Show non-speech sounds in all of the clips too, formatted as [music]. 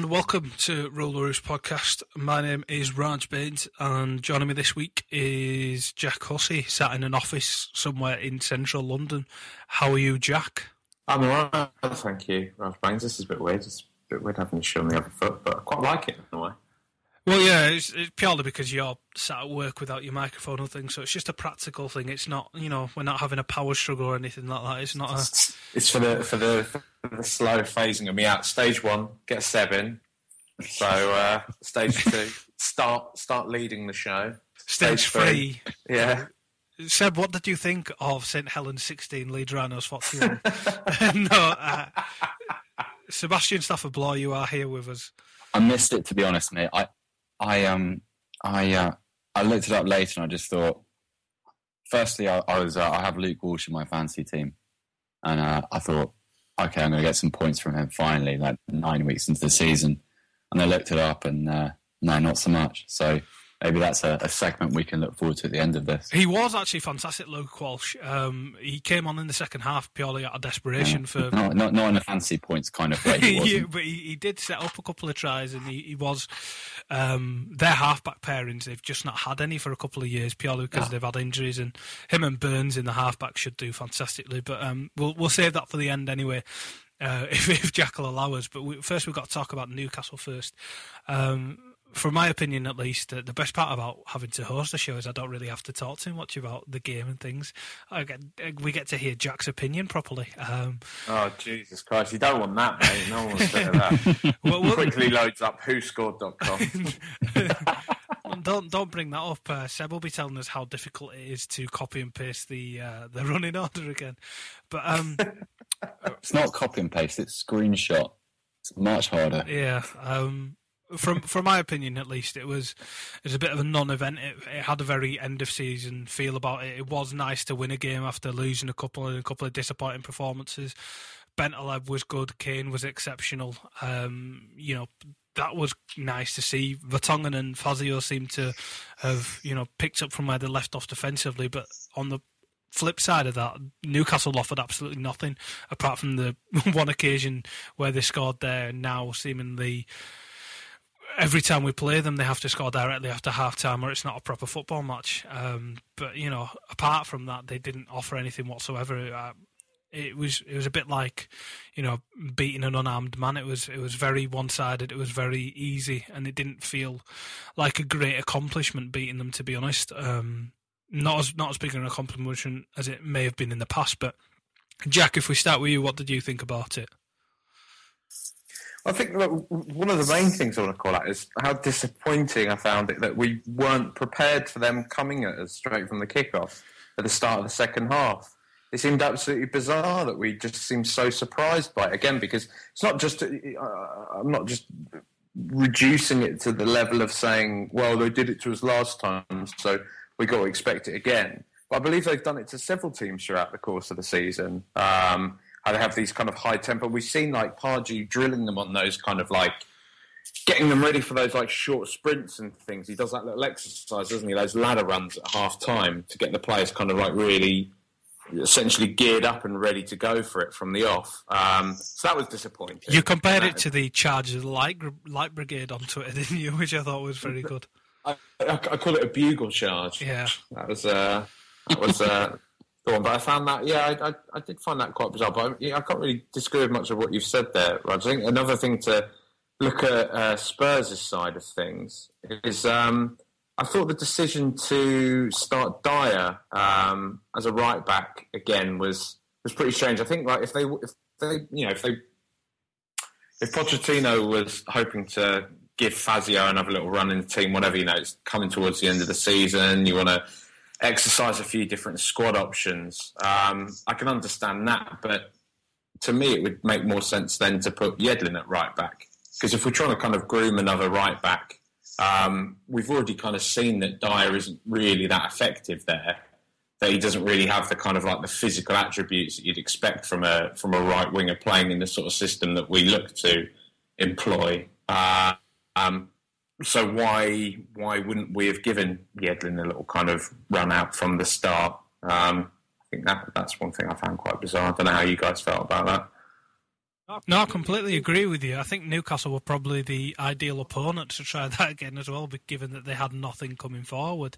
and welcome to Rule the Roost podcast. My name is Raj Baines and joining me this week is Jack Hussey, sat in an office somewhere in central London. How are you, Jack? I'm alright, thank you, Raj Baines. This is a bit weird. It's a bit weird having the show on the other foot, but I quite like it in a way. Well, yeah, it's, it's purely because you're sat at work without your microphone or thing, so it's just a practical thing. It's not, you know, we're not having a power struggle or anything like that. It's not a. It's for the for the, for the slow phasing of me out. Stage one, get seven. So uh, stage [laughs] two, start start leading the show. Stage, three, yeah. Seb, what did you think of St Helens 16 Leeds Rhinos 41? [laughs] [laughs] no, uh, Sebastian Stafford Bloor, you are here with us. I missed it to be honest, mate. I, I um, I, uh, I looked it up later and I just thought. Firstly, I, I was uh, I have Luke Walsh in my fantasy team, and uh, I thought, okay, I'm going to get some points from him finally, like nine weeks into the season. And I looked it up, and uh, no, not so much. So maybe that's a, a, segment we can look forward to at the end of this. He was actually fantastic, Luke Walsh. Um, he came on in the second half purely out of desperation yeah. for not, not not in a fancy points kind of way. [laughs] yeah, but he, he, did set up a couple of tries, and he, he was um, their halfback pairings. They've just not had any for a couple of years purely because yeah. they've had injuries, and him and Burns in the halfback should do fantastically. But um, we'll we'll save that for the end anyway. Uh, [laughs] if, if Jack will allow us, but we, first we've got to talk about Newcastle first. Um, from my opinion at least, uh, the best part about having to host the show is I don't really have to talk too much about the game and things. Get, uh, we get to hear Jack's opinion properly. Um, oh Jesus Christ! You don't want that, mate. No one wants to hear that. [laughs] well, well, Quickly loads up WhoScored.com. [laughs] don't don't bring that up. Uh, Seb will be telling us how difficult it is to copy and paste the uh, the running order again. But um, [laughs] it's not copy and paste; it's screenshot. It's much harder. Yeah. Um, from from my opinion at least, it was it was a bit of a non-event. It, it, had a very end of season feel about it. It was nice to win a game after losing a couple and a couple of disappointing performances. Bentaleb was good. Kane was exceptional. Um, you know that was nice to see. Vertonghen and Fazio seemed to have you know picked up from where they left off defensively, but on the flip side of that, Newcastle offered absolutely nothing apart from the [laughs] one occasion where they scored there. Now seemingly every time we play them, they have to score directly after half time, or it's not a proper football match. Um, but you know, apart from that, they didn't offer anything whatsoever. Uh, it was it was a bit like you know beating an unarmed man. It was it was very one sided. It was very easy, and it didn't feel like a great accomplishment beating them. To be honest, um, not as not as big an accomplishment as it may have been in the past. But Jack, if we start with you, what did you think about it? I think one of the main things I want to call out is how disappointing I found it that we weren't prepared for them coming at us straight from the kickoff at the start of the second half. It seemed absolutely bizarre that we just seemed so surprised by it again because it's not just uh, I'm not just reducing it to the level of saying, well, they did it to us last time, so we got to expect it again. But I believe they've done it to several teams throughout the course of the season. Um, how they have these kind of high tempo. We've seen like Pardew drilling them on those kind of like getting them ready for those like short sprints and things. He does that little exercise, doesn't he? Those ladder runs at half time to get the players kind of like really essentially geared up and ready to go for it from the off. Um, so that was disappointing. You compared it to the Chargers Light Light Brigade on Twitter, [laughs] didn't you? Which I thought was very [laughs] good. I, I, I call it a bugle charge. Yeah, that was uh, that was uh, go on. But I found that, yeah, I, I, I did find that quite bizarre. But I, I can't really disagree much of what you've said there, Raj. I think another thing to look at uh, Spurs' side of things is um, I thought the decision to start Dier um, as a right back again was was pretty strange. I think like if they if they you know if they if Pochettino was hoping to give Fazio another little run in the team, whatever you know, it's coming towards the end of the season. You want to exercise a few different squad options. Um, I can understand that, but to me, it would make more sense then to put Yedlin at right back because if we're trying to kind of groom another right back um, we've already kind of seen that Dier isn't really that effective there. That he doesn't really have the kind of like the physical attributes that you'd expect from a from a right winger playing in the sort of system that we look to employ. Uh, um, so why why wouldn't we have given Yedlin a little kind of run out from the start? Um, I think that that's one thing I found quite bizarre. I don't know how you guys felt about that. No, I completely agree with you. I think Newcastle were probably the ideal opponent to try [laughs] that again as well, given that they had nothing coming forward.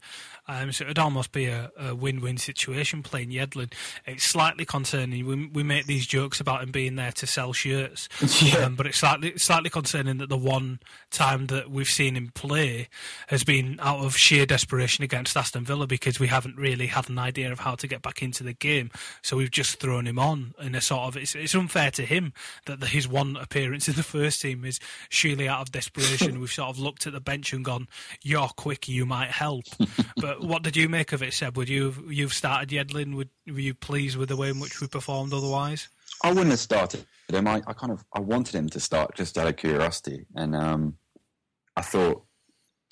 Um, so it would almost be a, a, win-win situation playing Yedlin. It's slightly concerning. We, we make these jokes about him being there to sell shirts, [laughs] yeah. um, but it's slightly slightly concerning that the one time that we've seen him play has been out of sheer desperation against Aston Villa because we haven't really had an idea of how to get back into the game. So we've just thrown him on in a sort of it's, it's unfair to him that his one appearance in the first team is surely out of desperation. We've sort of looked at the bench and gone, "You're quick, you might help." [laughs] but what did you make of it, Seb? Would you you've started Yedlin? Would were you pleased with the way in which we performed? Otherwise, I wouldn't have started him. I, I kind of I wanted him to start just out of curiosity, and um, I thought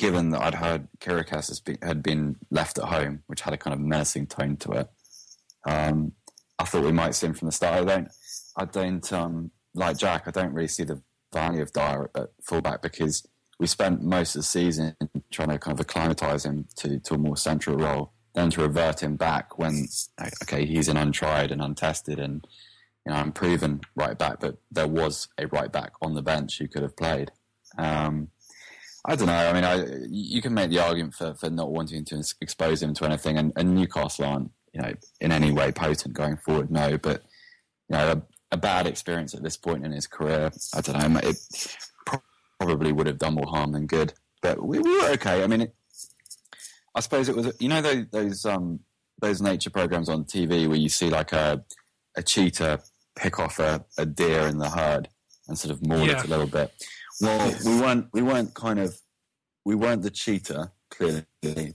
given that I'd heard Chiriches had been left at home, which had a kind of menacing tone to it, um, I thought we might see him from the start. I don't, I don't, um, like Jack, I don't really see the value of Dier at fullback because we spent most of the season trying to kind of acclimatise him to, to a more central role, then to revert him back when, okay, he's an untried and untested and you know, unproven right back, but there was a right back on the bench who could have played. Um, I don't know. I mean, I, you can make the argument for, for not wanting to expose him to anything, and, and Newcastle aren't, you know, in any way potent going forward. No, but you know, a bad experience at this point in his career. I don't know. It probably would have done more harm than good. But we, we were okay. I mean, it, I suppose it was. You know those those um, those nature programs on TV where you see like a a cheetah pick off a, a deer in the herd and sort of maul yeah. it a little bit. Well, we weren't we weren't kind of we weren't the cheetah clearly,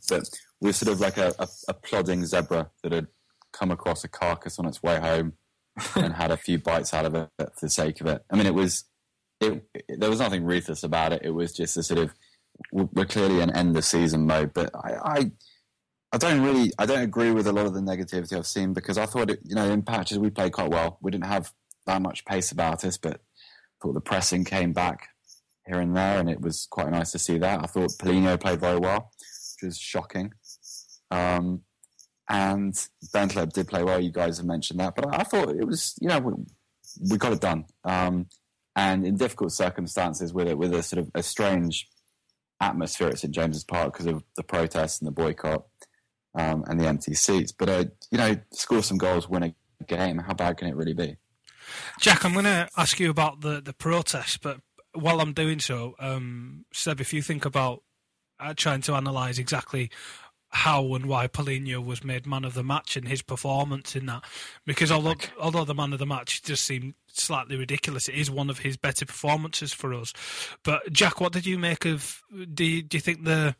but we are sort of like a, a, a plodding zebra that had come across a carcass on its way home and had a few bites out of it for the sake of it. I mean, it was it, it, there was nothing ruthless about it. It was just a sort of we're clearly in end of season mode. But I, I, I don't really I don't agree with a lot of the negativity I've seen because I thought it, you know in patches we played quite well. We didn't have that much pace about us, but I thought the pressing came back here and there, and it was quite nice to see that. I thought Paulinho played very well, which was shocking. Um, and Bentaleb did play well. You guys have mentioned that, but I thought it was, you know, we, we got it done. Um, and in difficult circumstances, with it, with a sort of a strange atmosphere at St James's Park because of the protests and the boycott um, and the empty seats. But uh, you know, score some goals, win a game. How bad can it really be? Jack, I'm going to ask you about the the protest, but while I'm doing so, um, Seb, if you think about uh, trying to analyse exactly how and why Paulinho was made man of the match and his performance in that. Because although although the man of the match just seemed slightly ridiculous, it is one of his better performances for us. But Jack, what did you make of? Do you, do you think the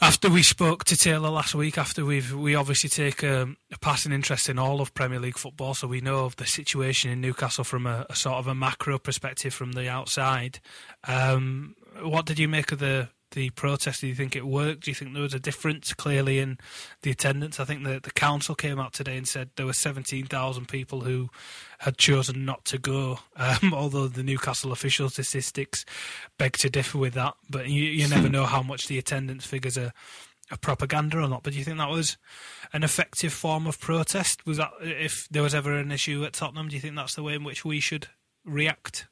after we spoke to Taylor last week, after we've we obviously take a, a, passing interest in all of Premier League football, so we know of the situation in Newcastle from a, a sort of a macro perspective from the outside. Um, what did you make of the the protest? Do you think it worked? Do you think there was a difference clearly in the attendance? I think the, the council came out today and said there were 17,000 people who had chosen not to go, um, [laughs] although the Newcastle official statistics beg to differ with that. But you, you never know how much the attendance figures are, are propaganda or not. But do you think that was an effective form of protest? Was that if there was ever an issue at Tottenham? Do you think that's the way in which we should react?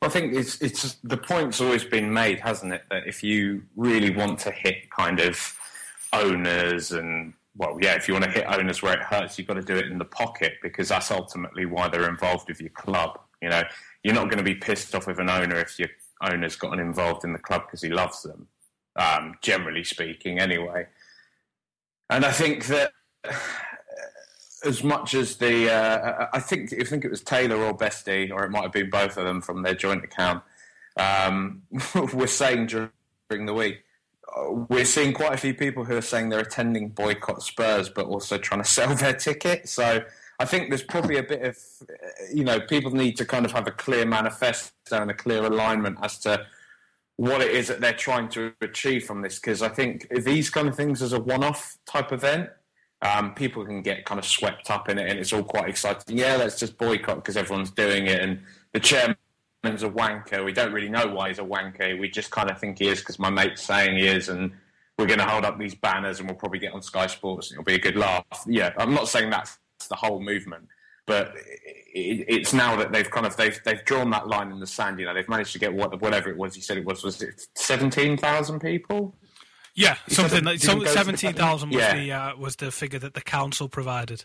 Well, I think it's it's the point's always been made, hasn't it, that if you really want to hit kind of owners and well, yeah, if you want to hit owners where it hurts, you've got to do it in the pocket because that's ultimately why they're involved with your club. You know, you're not going to be pissed off with an owner if your owner's gotten involved in the club because he loves them, um, generally speaking, anyway. And I think that as much as the, uh, I think I think it was Taylor or Bestie, or it might have been both of them from their joint account, um, [laughs] were saying during the week we're seeing quite a few people who are saying they're attending boycott Spurs, but also trying to [laughs] sell their ticket. So I think there's probably a bit of, you know, people need to kind of have a clear manifesto and a clear alignment as to what it is that they're trying to achieve from this. Because I think these kind of things as a one-off type event, um, people can get kind of swept up in it, and it's all quite exciting. Yeah, let's just boycott because everyone's doing it, and the chairman's a wanker. We don't really know why he's a wanker. We just kind of think he is because my mate's saying he is, and we're going to hold up these banners and we'll probably get on Sky Sports and it'll be a good laugh. Yeah, I'm not saying that's the whole movement, but it's now that they've kind of they've they've drawn that line in the sand. You know, they've managed to get what whatever it was. You said it was was it seventeen thousand people. Yeah, he something like so seventeen thousand was yeah. the uh, was the figure that the council provided.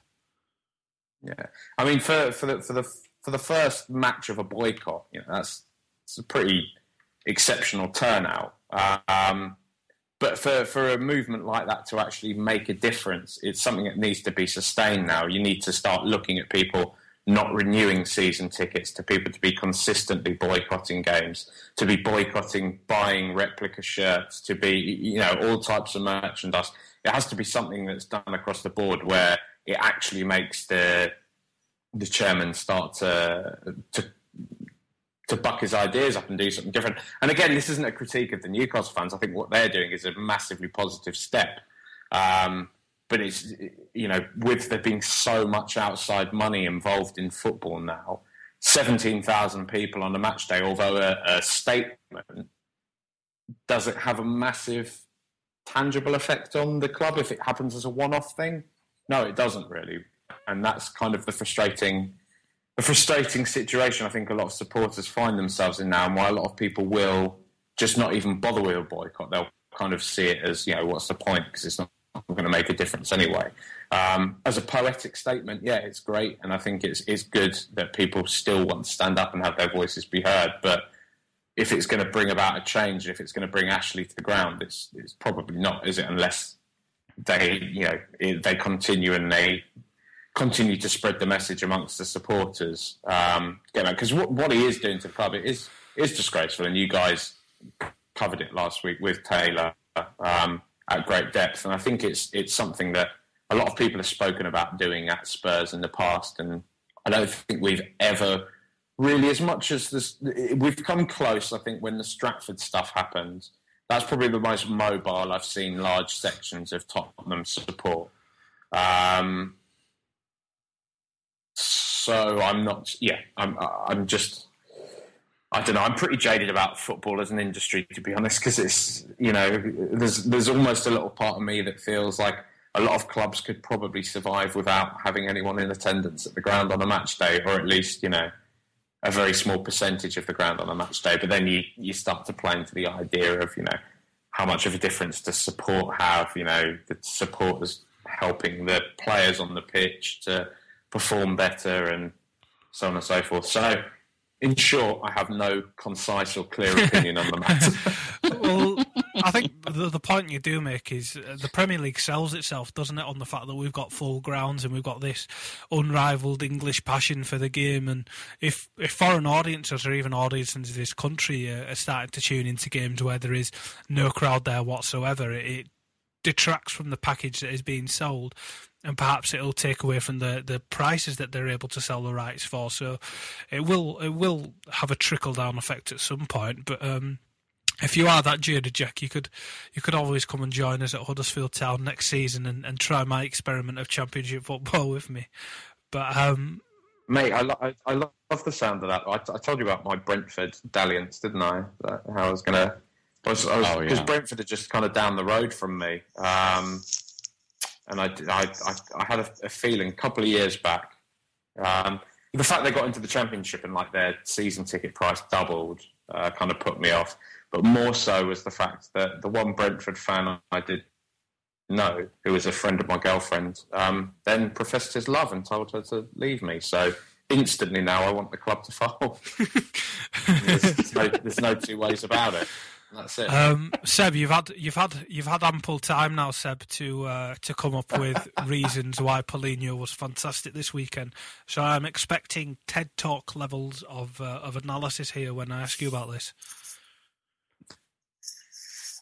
Yeah, I mean for for the for the for the first match of a boycott, you know, that's it's a pretty exceptional turnout. Um, but for, for a movement like that to actually make a difference, it's something that needs to be sustained now. You need to start looking at people not renewing season tickets, to people to be consistently boycotting games, to be boycotting buying replica shirts, to be, you know, all types of merchandise. It has to be something that's done across the board where it actually makes the the chairman start to to to buck his ideas up and do something different. And again, this isn't a critique of the Newcastle fans. I think what they're doing is a massively positive step. Um, but it's you know with there being so much outside money involved in football now, seventeen thousand people on a match day. Although a, a statement does it have a massive tangible effect on the club if it happens as a one-off thing? No, it doesn't really and that's kind of the frustrating the frustrating situation I think a lot of supporters find themselves in now, and why a lot of people will just not even bother with a boycott. They'll kind of see it as, you know, what's the point because it's not going to make a difference anyway. Um, as a poetic statement, yeah, it's great, and I think it's it's good that people still want to stand up and have their voices be heard. But if it's going to bring about a change, if it's going to bring Ashley to the ground, it's it's probably not, is it? Unless they, you know, they continue and they continue to spread the message amongst the supporters. Um, because what, what he is doing to the club it is is disgraceful, and you guys covered it last week with Taylor um, at great depth, and I think it's it's something that a lot of people have spoken about doing at Spurs in the past, and I don't think we've ever really as much as this we've come close. I think when the Stratford stuff happened, that's probably the most mobile I've seen large sections of Tottenham support. Um, so I'm not. Yeah, I'm. I'm just. I don't know. I'm pretty jaded about football as an industry, to be honest, because it's you know there's there's almost a little part of me that feels like a lot of clubs could probably survive without having anyone in attendance at the ground on a match day, or at least you know a very small percentage of the ground on a match day. But then you you start to play into the idea of you know how much of a difference does support have? You know, the supporters helping the players on the pitch to perform better and so on and so forth. So, in short, I have no concise or clear opinion on the matter. [laughs] well, I think the, the point you do make is uh, the Premier League sells itself, doesn't it, on the fact that we've got full grounds and we've got this unrivaled English passion for the game. And if, if foreign audiences or even audiences in this country are, are starting to tune into games where there is no crowd there whatsoever, it, it detracts from the package that is being sold and perhaps it'll take away from the, the prices that they're able to sell the rights for. So it will it will have a trickle down effect at some point. But um, if you are that jaded, Jack, you could you could always come and join us at Huddersfield Town next season and, and try my experiment of Championship football with me. But um, mate, I, lo- I, I love the sound of that. I, t- I told you about my Brentford dalliance, didn't I? That, how I was gonna. Because oh, yeah. Brentford are just kind of down the road from me. Um, and I, I, I had a, a, feeling a couple of years back. Um, the fact they got into the championship and like their season ticket price doubled uh, kind of put me off. But more so was the fact that the one Brentford fan I did know, who was a friend of my girlfriend, um, then professed his love and told her to leave me. So instantly now I want the club to [laughs] fold. there's, [laughs] there's, no, there's no two ways about it. That's it. Um, Seb, you've had you've had you've had ample time now, Seb, to uh, to come up with [laughs] reasons why Paulinho was fantastic this weekend. So I'm expecting TED Talk levels of uh, of analysis here when I ask you about this.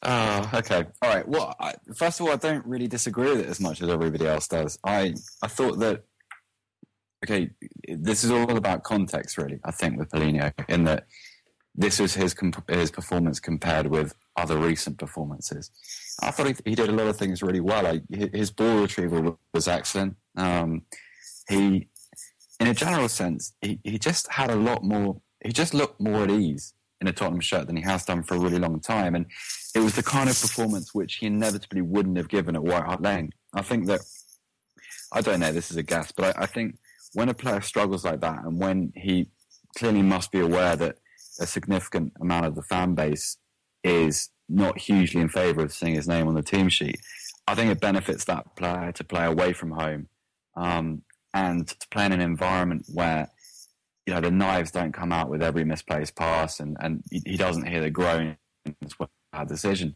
Oh, okay. All right. Well, I, first of all, I don't really disagree with it as much as everybody else does. I I thought that okay, this is all about context, really. I think with Paulinho, in that this was his comp- his performance compared with other recent performances. I thought he, he did a lot of things really well. Like, his ball retrieval was excellent. Um, he, in a general sense, he, he just had a lot more. He just looked more at ease in a Tottenham shirt than he has done for a really long time, and it was the kind of performance which he inevitably wouldn't have given at White Hart Lane. I think that I don't know. This is a guess, but I, I think when a player struggles like that, and when he clearly must be aware that a significant amount of the fan base is not hugely in favour of seeing his name on the team sheet, I think it benefits that player to play away from home um, and to play in an environment where you know the knives don't come out with every misplaced pass, and and he, doesn't hear the groans when bad decision.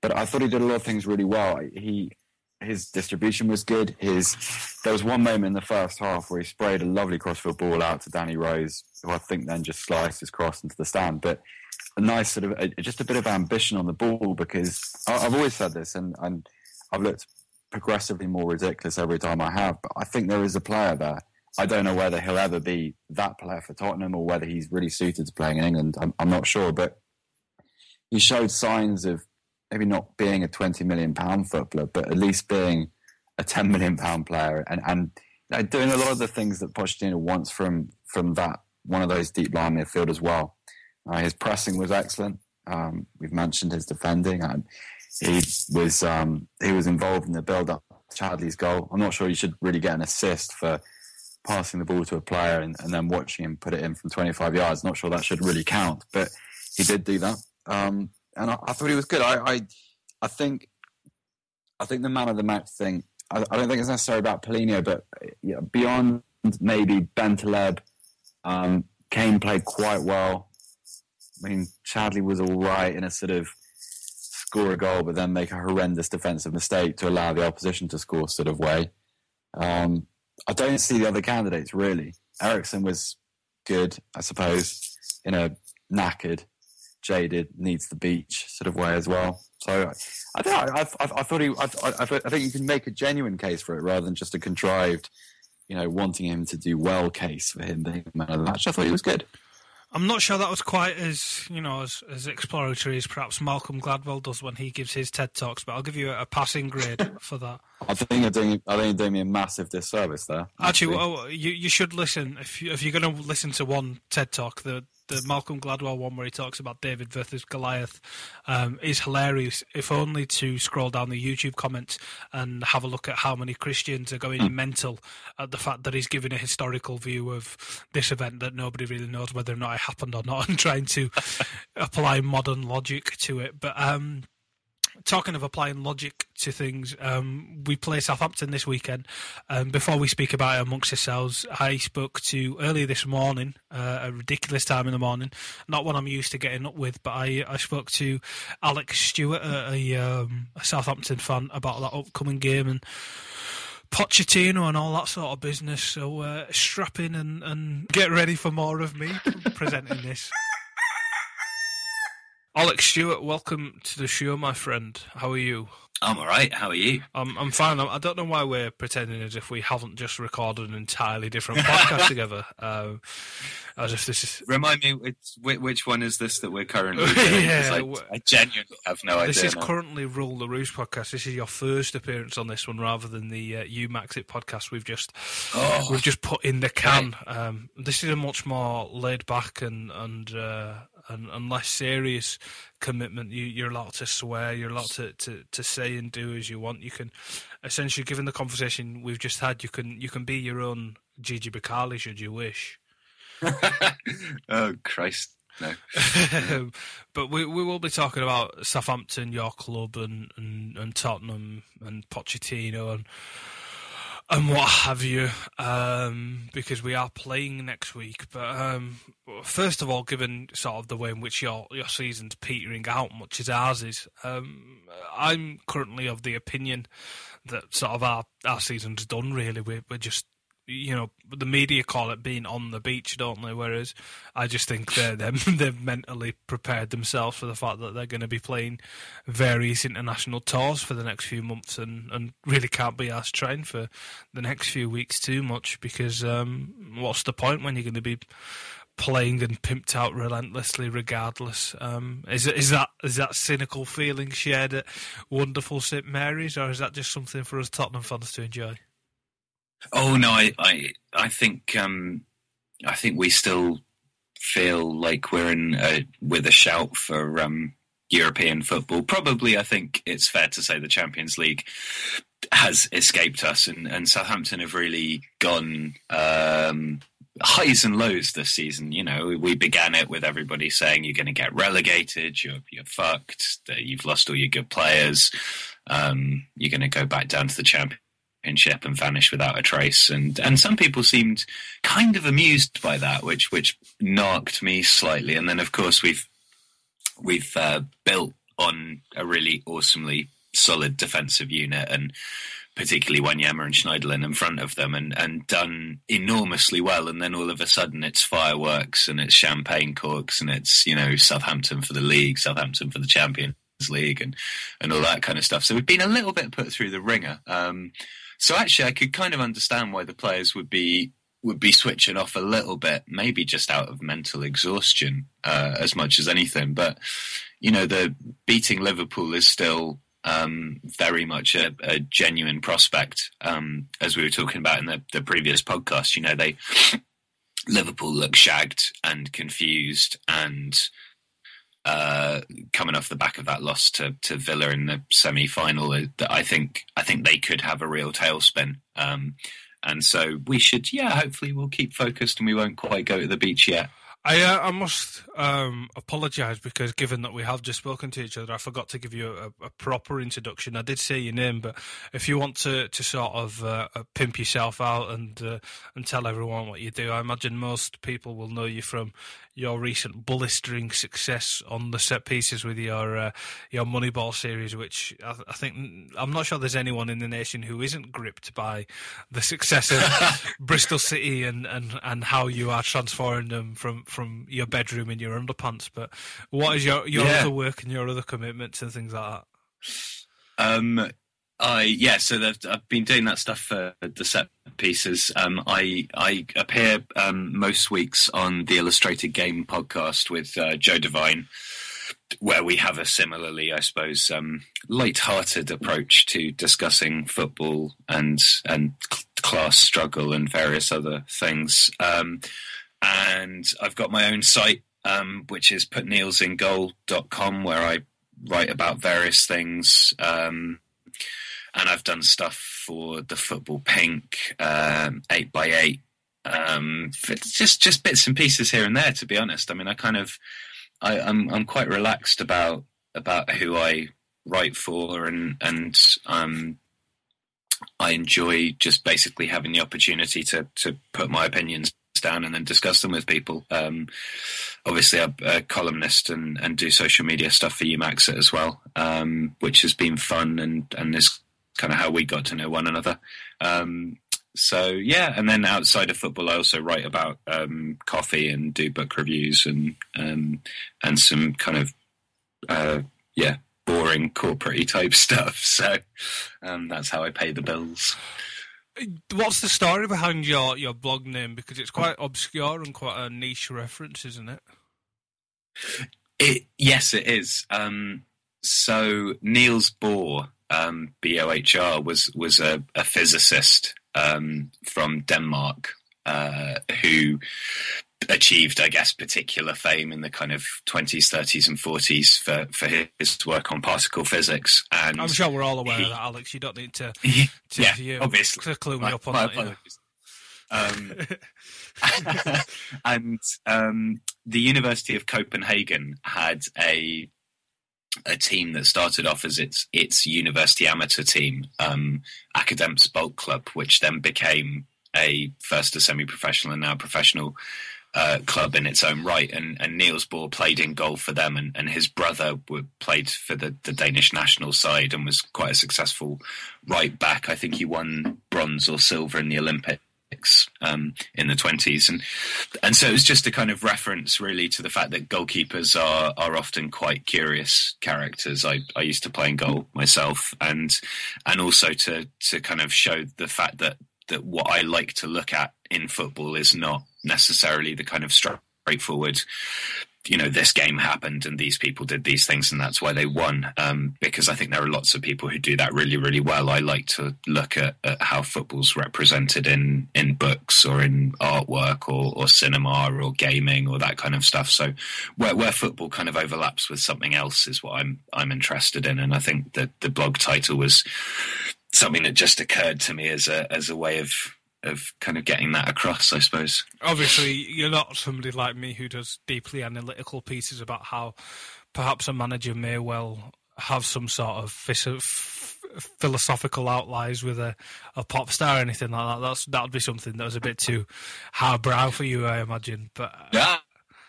But I thought he did a lot of things really well. He his distribution was good. His there was one moment in the first half where he sprayed a lovely crossfield ball out to Danny Rose, who I think then just sliced his cross into the stand. But a nice sort of a, just a bit of ambition on the ball because I, have always said this, and, and I've looked progressively more ridiculous every time I have. But I think there is a player there. I don't know whether he'll ever be that player for Tottenham or whether he's really suited to playing in England. I'm, I'm not sure, but he showed signs of maybe not being a 20 million pound footballer, but at least being a 10 million pound player and, and doing a lot of the things that Pochettino wants from, from that, one of those deep line midfield as well. Uh, his pressing was excellent. Um, we've mentioned his defending and he was, um, he was involved in the build up Chadli's goal. I'm not sure you should really get an assist for passing the ball to a player and, and then watching him put it in from 25 yards. Not sure that should really count, but he did do that. Um, and I, I, thought he was good. I, I, I think, I think the man of the match thing. I, I don't think it's necessarily about Paulinho, but beyond maybe Bentaleb, um, Kane played quite well. I mean, Chadli was all right in a sort of score a goal, but then make a horrendous defensive mistake to allow the opposition to score sort of way. Um, I don't see the other candidates really. Eriksen was good, I suppose, in a knackered jaded, needs the beach sort of way as well. So I don't know. I, I, I thought he. I, I, I, think you can make a genuine case for it rather than just a contrived, you know, wanting him to do well case for him being man of the match. I thought he was good. I'm not sure that was quite as you know as, as exploratory as perhaps Malcolm Gladwell does when he gives his TED talks, but I'll give you a, a passing grade [laughs] for that. I think you're doing I think you're doing me a massive disservice there. Actually, well, you you should listen if you, if you're going to listen to one TED talk. The the Malcolm Gladwell one where he talks about David versus Goliath um, is hilarious. If only to scroll down the YouTube comments and have a look at how many Christians are going mm. mental at the fact that he's giving a historical view of this event that nobody really knows whether or not it happened or not, [laughs] and trying to [laughs] apply modern logic to it. But um, talking of applying logic to things, um, we play Southampton this weekend. Um, before we speak about it amongst ourselves, I spoke to earlier this morning, uh, a ridiculous time in the morning, not one I'm used to getting up with, but I, I spoke to Alex Stewart, a, a, um, a Southampton fan, about that upcoming game and. Pochettino and all that sort of business. So uh, strap in and, and get ready for more of me [laughs] presenting this. Alex Stewart, welcome to the show, my friend. How are you? I'm all right. How are you? I'm I'm fine. I don't know why we're pretending as if we haven't just recorded an entirely different podcast [laughs] together. Uh, as if this is. Remind me, which, which one is this that we're currently [laughs] doing? yeah, I, I, genuinely have no this idea. This is now. currently Rule the Roost podcast. This is your first appearance on this one, rather than the uh, UMaxit podcast. We've just oh, we've just put in the can. Right. Um, this is a much more laid back and and uh, and, and less serious commitment. You, are allowed to swear. You're allowed to, to, to say and do as you want. You can essentially, given the conversation we've just had, you can you can be your own Gigi Becali should you wish. [laughs] oh Christ! no. [laughs] but we we will be talking about Southampton, your club, and, and, and Tottenham and Pochettino and and what have you, um, because we are playing next week. But um, first of all, given sort of the way in which your your season's petering out, much as ours is, um, I'm currently of the opinion that sort of our our season's done. Really, we're, we're just you know, the media call it being on the beach, don't they? Whereas I just think they're, they're [laughs] they've mentally prepared themselves for the fact that they're going to be playing various international tours for the next few months, and, and really can't be asked trained for the next few weeks too much because um, what's the point when you're going to be playing and pimped out relentlessly regardless. Um, is is that is that cynical feeling shared at wonderful St Mary's, or is that just something for us Tottenham fans to enjoy? Oh no, I I, I think um, I think we still feel like we're in a, with a shout for um, European football. Probably, I think it's fair to say the Champions League has escaped us, and, and Southampton have really gone um, highs and lows this season. You know, we began it with everybody saying you're going to get relegated, you're you're fucked, that you've lost all your good players, um, you're going to go back down to the Champions championship and vanish without a trace. And and some people seemed kind of amused by that, which which knocked me slightly. And then of course we've we've uh, built on a really awesomely solid defensive unit and particularly Wanyama and Schneiderlin in front of them and, and done enormously well. And then all of a sudden it's fireworks and it's champagne corks and it's, you know, Southampton for the league, Southampton for the Champions League and, and all that kind of stuff. So we've been a little bit put through the ringer. Um, so actually, I could kind of understand why the players would be would be switching off a little bit, maybe just out of mental exhaustion uh, as much as anything. But you know, the beating Liverpool is still um, very much a, a genuine prospect, um, as we were talking about in the, the previous podcast. You know, they Liverpool look shagged and confused and uh, coming off the back of that loss to, to Villa in the semi final, uh, that I think I think they could have a real tailspin. Um, and so we should, yeah, hopefully we'll keep focused and we won't quite go to the beach yet. I uh, I must um, apologise because given that we have just spoken to each other, I forgot to give you a, a, proper introduction. I did say your name, but if you want to, to sort of uh, uh, pimp yourself out and uh, and tell everyone what you do, I imagine most people will know you from your recent blistering success on the set pieces with your uh, your Moneyball series, which I, I, think I'm not sure there's anyone in the nation who isn't gripped by the success of [laughs] Bristol City and, and, and how you are transforming them from, from your bedroom in your underpants. But what is your your yeah. other work and your other commitments and things like that? Um, I yeah, so I've been doing that stuff for the set pieces. Um, I I appear um, most weeks on the Illustrated Game podcast with uh, Joe Devine, where we have a similarly, I suppose, um, light-hearted approach to discussing football and and class struggle and various other things. Um, and I've got my own site, um, which is putnielsingoal.com, where I write about various things. Um, and I've done stuff for the Football Pink, um, eight by eight, um, just just bits and pieces here and there. To be honest, I mean, I kind of, I, I'm I'm quite relaxed about about who I write for, and and um, I enjoy just basically having the opportunity to to put my opinions down and then discuss them with people. Um, obviously, I'm a columnist and, and do social media stuff for UMaxit as well, um, which has been fun and and is kind of how we got to know one another. Um, so yeah, and then outside of football, I also write about um, coffee and do book reviews and um, and some kind of uh, yeah boring corporate type [laughs] stuff. So um, that's how I pay the bills. What's the story behind your, your blog name? Because it's quite obscure and quite a niche reference, isn't it? It yes, it is. Um, so Niels Bohr um, BOHR was was a, a physicist um, from Denmark uh, who achieved, I guess, particular fame in the kind of 20s, 30s, and 40s for, for his work on particle physics. And I'm sure we're all aware he, of that, Alex. You don't need to, [laughs] to yeah, you, obviously. to clue me my, up on that. Um, [laughs] [laughs] and um, the University of Copenhagen had a a team that started off as its its university amateur team, um, Academics Club, which then became a first a semi-professional and now professional uh, club in its own right. And, and Niels Bohr played in goal for them, and, and his brother were, played for the, the Danish national side and was quite a successful right back. I think he won bronze or silver in the Olympics um, in the twenties, and and so it was just a kind of reference, really, to the fact that goalkeepers are are often quite curious characters. I, I used to play in goal myself, and and also to to kind of show the fact that that what I like to look at in football is not necessarily the kind of straightforward you know this game happened and these people did these things and that's why they won um, because I think there are lots of people who do that really really well. I like to look at, at how football's represented in in books or in artwork or, or cinema or gaming or that kind of stuff. So where where football kind of overlaps with something else is what I'm I'm interested in, and I think that the blog title was something that just occurred to me as a as a way of of kind of getting that across, I suppose. Obviously, you're not somebody like me who does deeply analytical pieces about how perhaps a manager may well have some sort of philosophical outliers with a, a pop star or anything like that. That's that would be something that was a bit too highbrow for you, I imagine. But uh, yeah,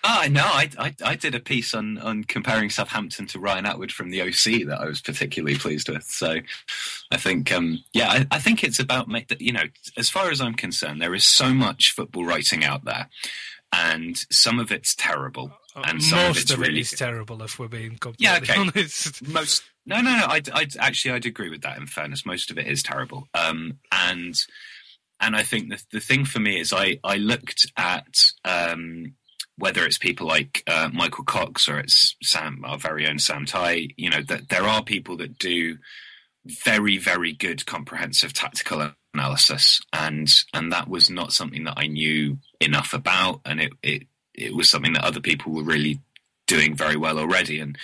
Ah, no, I, I, I did a piece on on comparing Southampton to Ryan Atwood from the OC that I was particularly pleased with. So, I think, um, yeah, I, I, think it's about you know, as far as I'm concerned, there is so much football writing out there, and some of it's terrible, uh, and some most of it's of really it is terrible. If we're being completely yeah, okay. honest. [laughs] Most no, no, no. I, I actually I'd agree with that. In fairness, most of it is terrible, um, and and I think the the thing for me is I I looked at. Um, whether it's people like uh, Michael Cox or it's Sam, our very own Sam Tai, you know, that there are people that do very, very good comprehensive tactical analysis, and and that was not something that I knew enough about, and it it it was something that other people were really doing very well already, and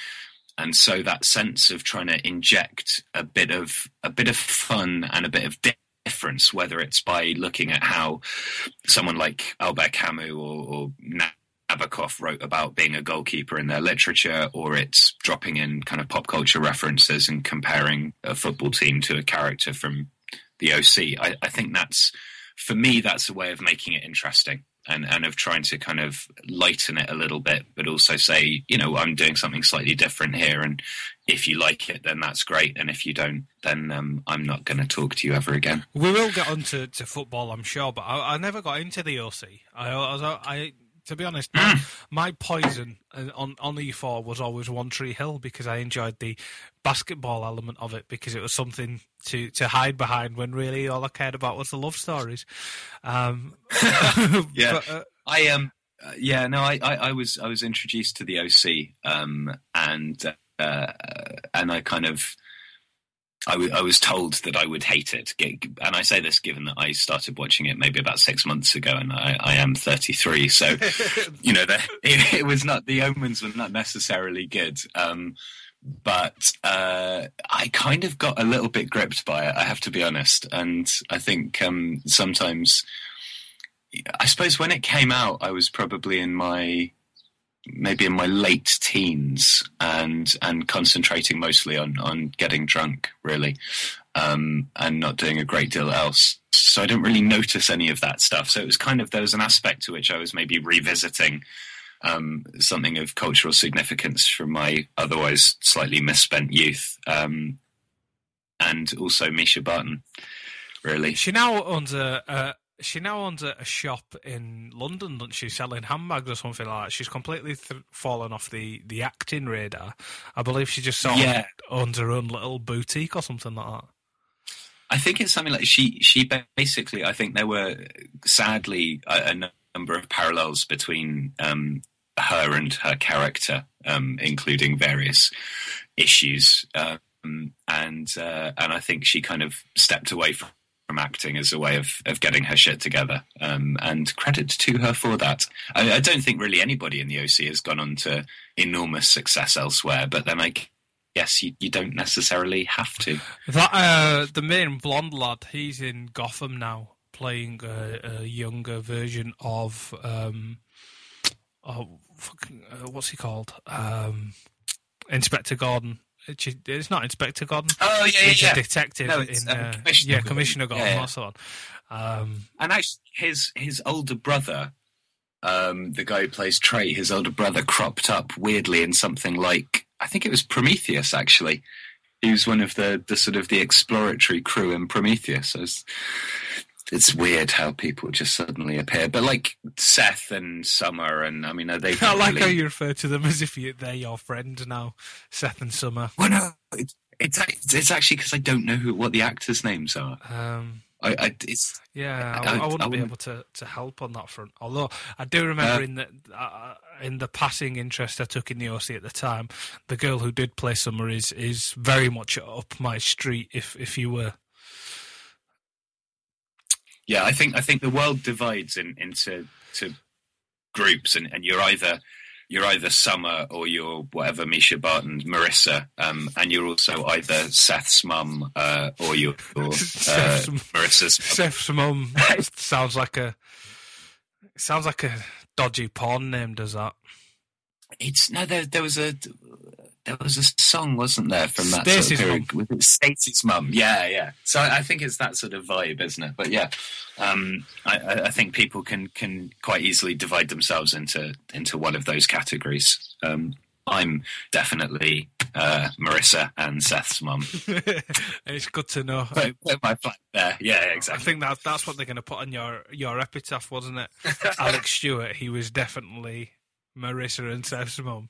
and so that sense of trying to inject a bit of a bit of fun and a bit of difference, whether it's by looking at how someone like Albert Camus or, or Nabokov wrote about being a goalkeeper in their literature, or it's dropping in kind of pop culture references and comparing a football team to a character from the OC. I, I think that's, for me, that's a way of making it interesting and, and of trying to kind of lighten it a little bit, but also say, you know, I'm doing something slightly different here. And if you like it, then that's great. And if you don't, then um, I'm not going to talk to you ever again. We will get on to, to football, I'm sure, but I, I never got into the OC. I, I, I to be honest, my, my poison uh, on on E4 was always One Tree Hill because I enjoyed the basketball element of it because it was something to, to hide behind when really all I cared about was the love stories. Um, [laughs] yeah, but, uh, I um, uh, yeah, no, I, I, I, was I was introduced to the OC, um, and uh, and I kind of I, w- I was told that I would hate it. And I say this given that I started watching it maybe about six months ago and I, I am 33. So, [laughs] you know, the, [laughs] it, it, was not, the omens were not necessarily good. Um, but uh, I kind of got a little bit gripped by it, I have to be honest. And I think um, sometimes, I suppose when it came out, I was probably in my maybe in my late teens and and concentrating mostly on on getting drunk really um, and not doing a great deal else. So i didn't really notice any of that stuff. So it was kind of there was an aspect to which i was maybe revisiting um, something of cultural significance from my otherwise slightly misspent youth um, and also Mischa Barton really. She now owns a, a she now owns a, a, shop in London, doesn't she, selling handbags or something like that. She's completely th- fallen off the, the acting radar. I believe she just sort yeah. of owns her own little boutique or something like that. I think it's something like she she basically. I think there were sadly a, a number of parallels between um, her and her character, um, including various issues. Um, and uh, and I think she kind of stepped away from from acting as a way of, of getting her shit together. Um, and credit to her for that. I, I, don't think really anybody in the OC has gone on to enormous success elsewhere, but then I guess you, you don't necessarily have to. That uh, the main blonde lad, he's in Gotham now, playing a, a younger version of um, oh, fucking, uh, what's he called? Um, Inspector Gordon. It's not Inspector Gordon. Oh yeah, He's yeah, a detective No, in um, Commissioner yeah, Commissioner Gordon. Yeah, yeah. That's the. Um, And actually, his his older brother, um, the guy who plays Trey, his older brother cropped up weirdly in something like I think it was Prometheus. Actually, he was one of the the sort of the exploratory crew in Prometheus. So it's, weird how people just suddenly appear. But like Seth and Summer, and I mean, are they? [laughs] I like how you refer to them as if you, they're your friend now, Seth and Summer. Well, no, it's it's, it's actually because I don't know who what the actors' names are. Um, I, I it's Yeah, I- I, I, I wouldn't be wouldn't- able to, to help on that front. Although I do remember Uh, in the uh, in the passing interest I took in the OC at the time, the girl who did play Summer is is very much up my street. If if you were, Yeah, I think I think the world divides in, into to groups, and, and you're either you're either Summer or you're whatever Mischa Barton, Marissa, um, and you're also either Seth's mum uh, or you're, you're uh, [laughs] Seth's mum. Marissa's. Seth's [laughs] mum sounds like a sounds like a dodgy porn name. Does that? It's no, there there was a there was a song, wasn't there, from that Stacey's sort of period? It Stacey's mum? Yeah, yeah. So I I think it's that sort of vibe, isn't it? But yeah, um, I, I I think people can can quite easily divide themselves into into one of those categories. Um, I'm definitely uh, Marissa and Seth's mum. [laughs] it's good to know. Put, put my flag there. Yeah, exactly. I think that that's what they're going to put on your your epitaph, wasn't it? [laughs] Alex Stewart. He was definitely Marissa and Seth's mum.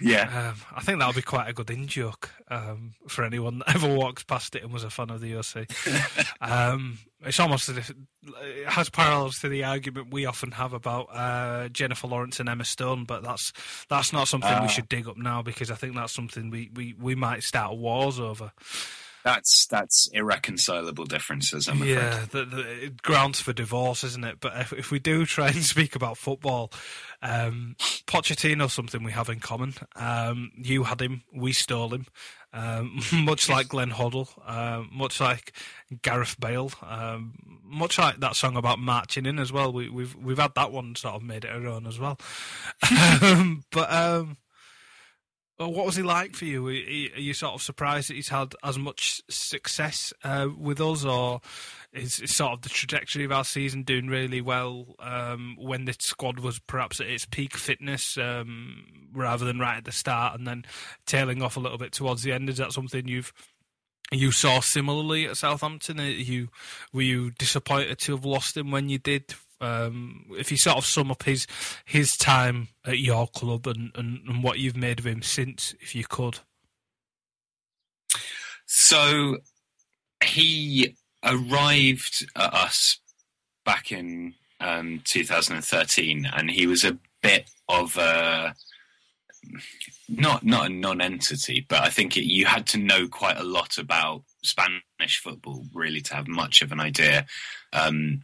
Yeah. Um, I think that'll be quite a good in joke um, for anyone that [laughs] ever walks past it and was a fan of the OC. [laughs] um, it's almost as if it has parallels to the argument we often have about uh, Jennifer Lawrence and Emma Stone, but that's that's not something Ah. we should dig up now because I think that's something we, we, we might start wars over. That's that's irreconcilable differences. I'm afraid. Yeah, the, the it grounds for divorce, isn't it? But if, if we do try and [laughs] speak about football, um, Pochettino's something we have in common. Um, you had him, we stole him. Um, [laughs] much like Glenn Hoddle, um, much like Gareth Bale, um, much like that song about marching in as well. We, we've we've had that one sort of made it our own as well. [laughs] um, but um, well, what was he like for you? Are you sort of surprised that he's had as much success uh, with us, or is, is sort of the trajectory of our season doing really well um, when the squad was perhaps at its peak fitness um, rather than right at the start and then tailing off a little bit towards the end? Is that something you've you saw similarly at Southampton? Are you were you disappointed to have lost him when you did? Um, if you sort of sum up his his time at your club and, and, and what you've made of him since, if you could. So he arrived at us back in um, 2013, and he was a bit of a not not a non-entity, but I think it, you had to know quite a lot about Spanish football really to have much of an idea um,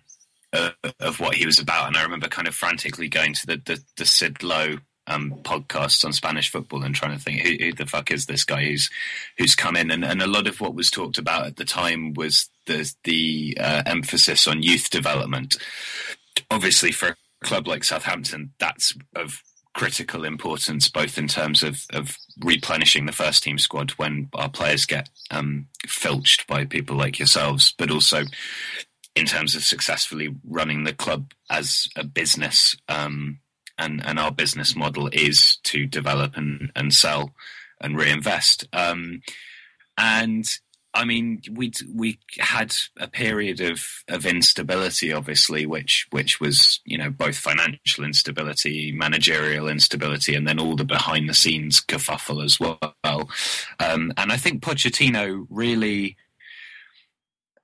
of, of what he was about. And I remember kind of frantically going to the the, the Sid Lowe um, podcasts on Spanish football and trying to think who, who the fuck is this guy who's who's come in. And, and a lot of what was talked about at the time was the the uh, emphasis on youth development. Obviously, for a club like Southampton, that's of critical importance, both in terms of, of replenishing the first team squad when our players get um, filched by people like yourselves, but also in terms of successfully running the club as a business. Um, and, and our business model is to develop and, and sell and reinvest. Um, and I mean, we we had a period of, of instability, obviously, which which was you know both financial instability, managerial instability, and then all the behind the scenes kerfuffle as well. Um, and I think Pochettino really.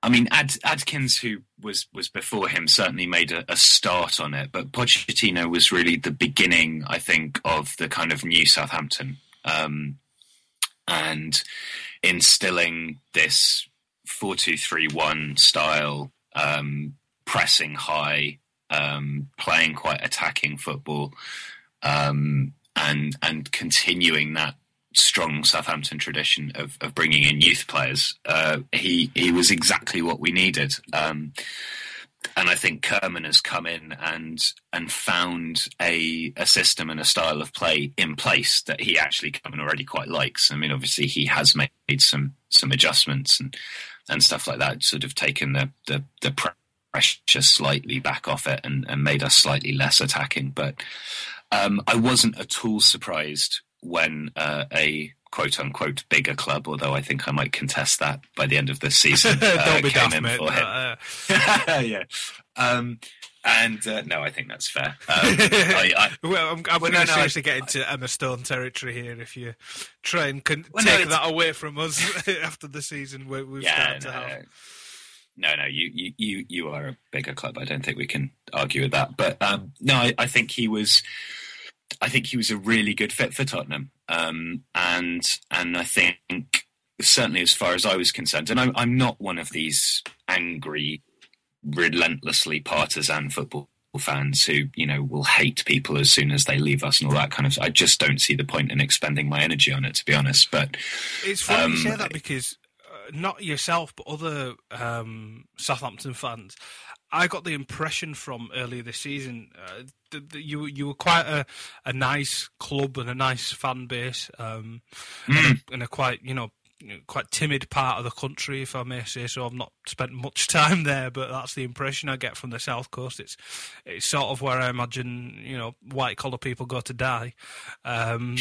I mean, Ad, Adkins, who was was before him, certainly made a, a start on it, but Pochettino was really the beginning, I think, of the kind of new Southampton, um, and instilling this four-two-three-one style, um, pressing high, um, playing quite attacking football, um, and and continuing that strong Southampton tradition of, of bringing in youth players. Uh, he he was exactly what we needed. Um, and I think Koeman has come in and and found a a system and a style of play in place that he actually come already quite likes. I mean, obviously he has made some some adjustments and and stuff like that, sort of taken the the, the pressure slightly back off it and, and made us slightly less attacking. But um, I wasn't at all surprised when uh, a quote unquote bigger club, although I think I might contest that by the end of the season. [laughs] Don't uh, be came daft, in mate. for him. [laughs] Uh, yeah. Um, and uh, no, I think that's fair. [laughs] Um, I, I, well, I'm, I'm Well, going no, to no, seriously get into Emma Stone territory here if you try and con- Well, no, take it's- that away from us after the season we- we've yeah, started no, to have. no. No, no, you, you, you, you are a bigger club. I don't think we can argue with that. But um, no, I, I think he was. I think he was a really good fit for Tottenham, um, and and I think certainly as far as I was concerned, and I'm, I'm not one of these angry, relentlessly partisan football fans who you know will hate people as soon as they leave us and all that kind of. I just don't see the point in expending my energy on it, to be honest. But It's funny you say Um, that because uh, not yourself, but other um, Southampton fans. I got the impression from earlier this season uh, that, that you you were quite a, a nice club and a nice fan base, um, and, a, and a quite you know quite timid part of the country, if I may say so. I've not spent much [laughs] time there, but that's the impression I get from the south coast. It's it's sort of where I imagine you know white collar people go to die. Um,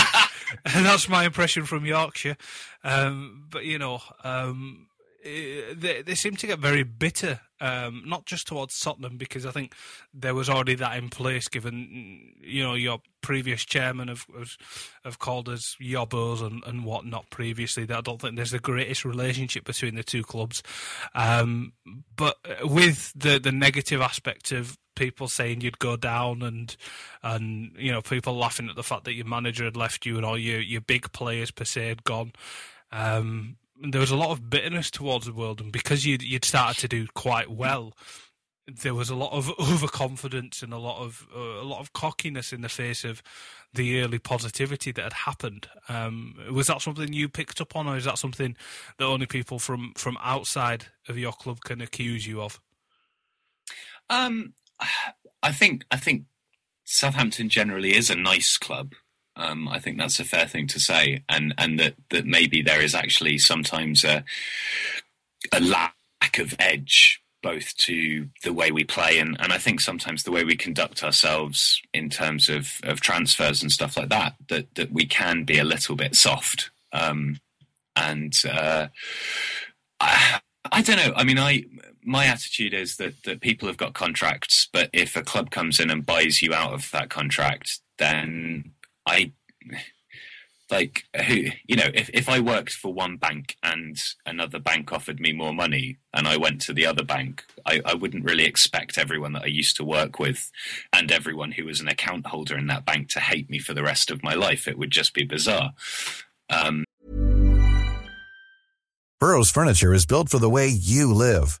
[laughs] and that's my impression from Yorkshire. Um, but you know, um, eh, they they seem to get very bitter, um, not just towards Tottenham because I think there was already that in place. Given you know your previous chairman have have, called us yobbos and, and whatnot previously. That I don't think there's the greatest relationship between the two clubs. Um, but with the the negative aspect of people saying you'd go down and and you know people laughing at the fact that your manager had left you and all your your big players per se had gone. Um, there was a lot of bitterness towards the world, and because you'd you'd started to do quite well, there was a lot of [laughs] overconfidence and a lot of uh, a lot of cockiness in the face of the early positivity that had happened. Um, was that something you picked up on, or is that something that only people from from outside of your club can accuse you of? Um, [sighs] I think I think Southampton generally is a nice club. Um, I think that's a fair thing to say, and and that that maybe there is actually sometimes a a lack of edge both to the way we play and, and I think sometimes the way we conduct ourselves in terms of, of transfers and stuff like that, that that we can be a little bit soft. Um, and uh, I, I don't know. I mean, I my attitude is that that people have got contracts, but if a club comes in and buys you out of that contract, then I like who you know if, if i worked for one bank and another bank offered me more money and i went to the other bank I, I wouldn't really expect everyone that i used to work with and everyone who was an account holder in that bank to hate me for the rest of my life it would just be bizarre um, Burrow's furniture is built for the way you live.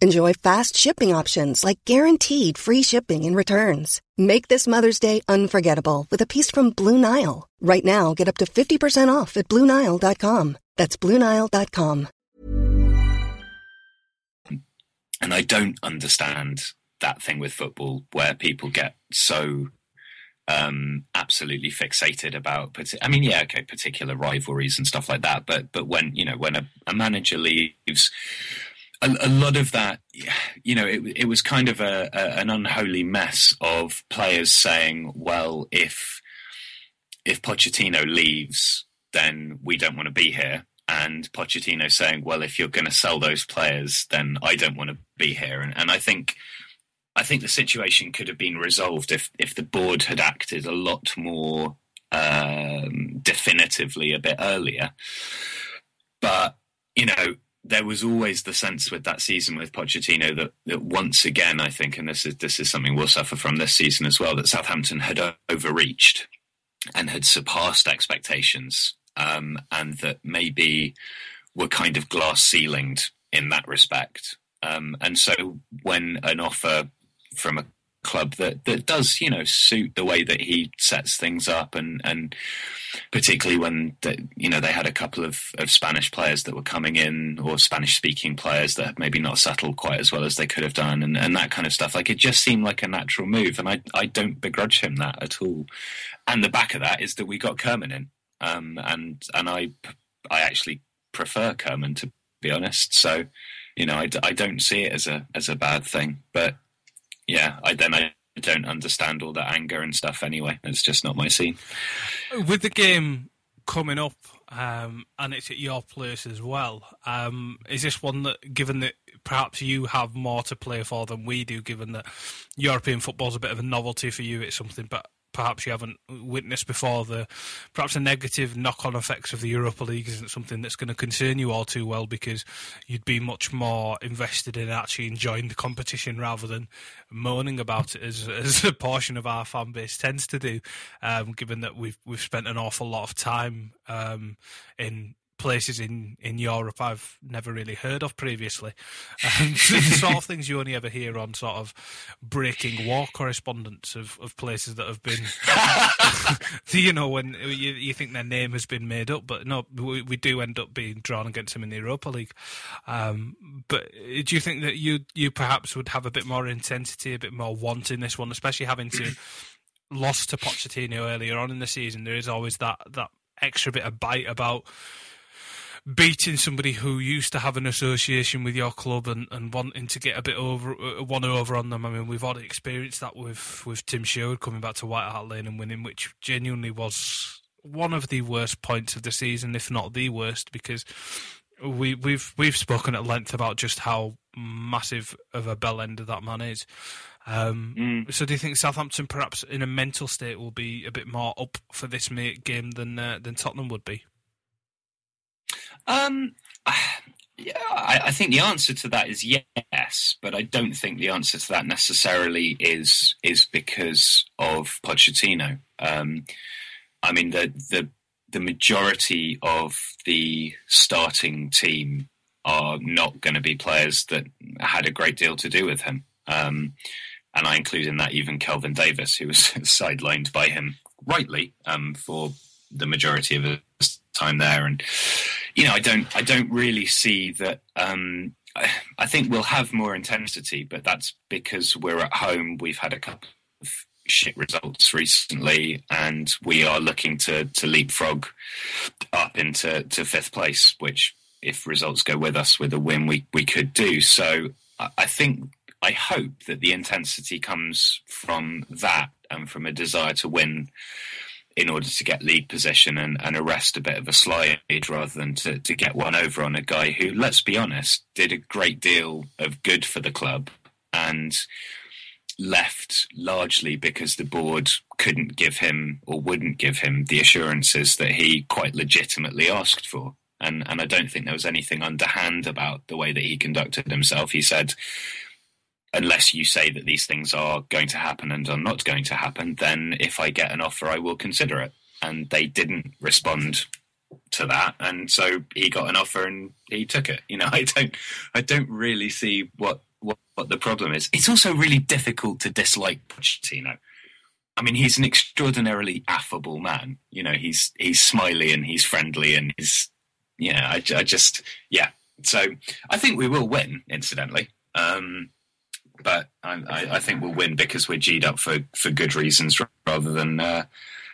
Enjoy fast shipping options like guaranteed free shipping and returns. Make this Mother's Day unforgettable with a piece from Blue Nile. Right now, get up to 50% off at BlueNile.com. That's BlueNile.com. and I don't understand that thing with football where people get so um, absolutely fixated about. I mean, yeah, okay, particular rivalries and stuff like that. But but when you know when a, a manager leaves, a, a lot of that, you know, it it was kind of a, a an unholy mess of players saying, well, if if Pochettino leaves, then we don't want to be here. and Pochettino saying, "Well, if you're going to sell those players, then I don't want to be here." And, and I think I think the situation could have been resolved if if the board had acted a lot more um, definitively a bit earlier. But you know, there was always the sense with that season with Pochettino that, that once again, I think, and this is this is something we'll suffer from this season as well, that Southampton had overreached and had surpassed expectations, um, and that maybe were kind of glass ceilinged in that respect. Um, and so when an offer from a club that, that does, you know, suit the way that he sets things up and, and particularly when, you know, they had a couple of, of Spanish players that were coming in or Spanish speaking players that maybe not settled quite as well as they could have done and, and that kind of stuff. Like it just seemed like a natural move and I, I don't begrudge him that at all. And the back of that is that we got Koeman in um, and, and I, I actually prefer Koeman to be honest. So, you know, I, I don't see it as a, as a bad thing, but yeah, I then I don't understand all that anger and stuff anyway. It's just not my scene. With the game coming up, um, and it's at your place as well. Um, is this one that, given that perhaps you have more to play for than we do, given that European football is a bit of a novelty for you, it's something, but perhaps you haven't witnessed before. The perhaps the negative knock-on effects of the Europa League isn't something that's going to concern you all too well because you'd be much more invested in actually enjoying the competition rather than moaning about it, as as a portion of our fan base tends to do. Um, given that we've we've spent an awful lot of time um, in places in, in Europe I've never really heard of previously. Um, [laughs] the sort of things you only ever hear on sort of breaking war correspondence of, of places that have been, [laughs] you know, when you, you think their name has been made up, but no, we, we do end up being drawn against them in the Europa League. Um, but do you think that you you perhaps would have a bit more intensity, a bit more want in this one, especially having to lost to Pochettino earlier on in the season? There is always that that extra bit of bite about beating somebody who used to have an association with your club and, and wanting to get a bit over uh, one over on them. I mean, we've already experienced that with with Tim Sherwood coming back to White Hart Lane and winning, which genuinely was one of the worst points of the season, if not the worst, because we we've we've spoken at length about just how massive of a bell ender that man is. Um, mm. So, do you think Southampton, perhaps in a mental state, will be a bit more up for this game than uh, than Tottenham would be? Um, [sighs] yeah, I, I, think the answer to that is yes, but I don't think the answer to that necessarily is is because of Pochettino. Um, I mean, the the the majority of the starting team are not going to be players that had a great deal to do with him. Um, and I include in that even Kelvin Davis, who was [laughs] sidelined by him rightly um, for the majority of his time there. And you know, I don't, I don't really see that. Um, I, think we'll have more intensity, but that's because we're at home. We've had a couple of shit results recently, and we are looking to to leapfrog up into to fifth place, which, if results go with us with a win, we we could do. So I think I hope that the intensity comes from that and from a desire to win in order to get league position and, and arrest a bit of a slide rather than to, to get one over on a guy who, let's be honest, did a great deal of good for the club and left largely because the board couldn't give him or wouldn't give him the assurances that he quite legitimately asked for. And and I don't think there was anything underhand about the way that he conducted himself. He said, unless you say that these things are going to happen and are not going to happen, then if I get an offer, I will consider it. And they didn't respond to that, and so he got an offer and he took it. You know, [laughs] I don't, I don't really see what what, what the problem is. It's also really difficult to dislike Pochettino. I mean, he's an extraordinarily affable man. You know, he's he's smiley and he's friendly and he's yeah. I, I just yeah. So I think we will win. Incidentally, um, but I, I, think we'll win because we're G'd up for, for good reasons rather than uh,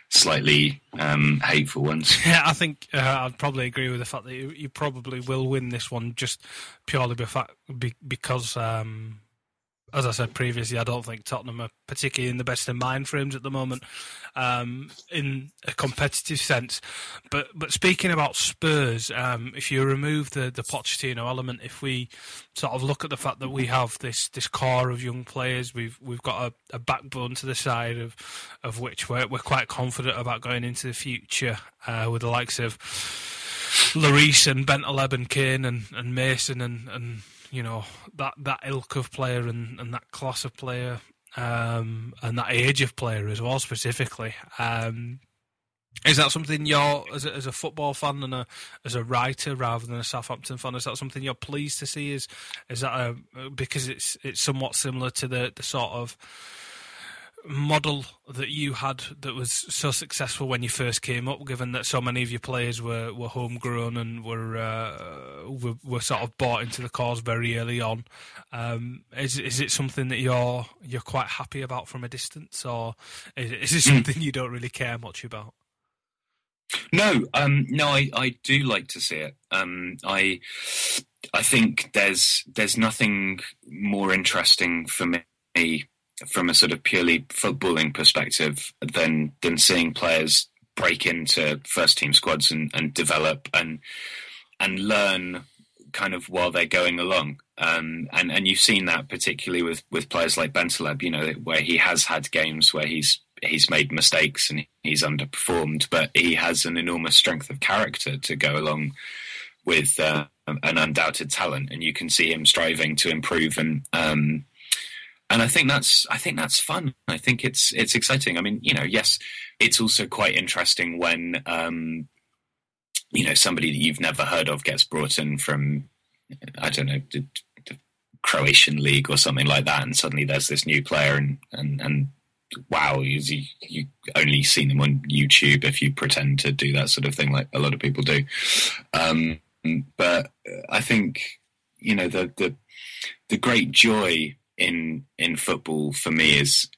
slightly um, hateful ones. [laughs] Yeah, I think uh, I'd probably agree with the fact that you, you, probably will win this one just purely be, because um, as I said previously, I don't think Tottenham are particularly in the best of mind frames at the moment, um, in a competitive sense. But but speaking about Spurs, um, if you remove the the Pochettino element, if we sort of look at the fact that we have this this core of young players, we've we've got a, a backbone to the side of of which we're we're quite confident about going into the future uh, with the likes of. Lloris and Bentaleb and Kane and, and Mason and, and you know that that ilk of player and, and that class of player um, and that age of player as well specifically. Um, is that something you're, as a, as a football fan and a, as a writer rather than a Southampton fan, is that something you're pleased to see? Is is that a, because it's it's somewhat similar to the, the sort of model that you had that was so successful when you first came up, given that so many of your players were, were homegrown and were, uh, were, were sort of bought into the cause very early on? Um, is is it something that you're you're quite happy about from a distance, or is, is it hmm. something you don't really care much about? No, um, no, I, I do like to see it. Um, I I think there's there's nothing more interesting for me from a sort of purely footballing perspective than than seeing players break into first team squads and, and develop and and learn kind of while they're going along. Um, and and you've seen that particularly with with players like Bentaleb, you know, where he has had games where he's he's made mistakes and he's underperformed, but he has an enormous strength of character to go along with uh, an undoubted talent, and you can see him striving to improve and um, and I think that's I think that's fun. I think it's it's exciting. I mean, you know, yes, it's also quite interesting when um, you know somebody that you've never heard of gets brought in from I don't know the, the Croatian league or something like that, and suddenly there's this new player, and and and wow, you you only seen them on YouTube if you pretend to do that sort of thing, like a lot of people do. Um, but I think you know the the the great joy in in football for me is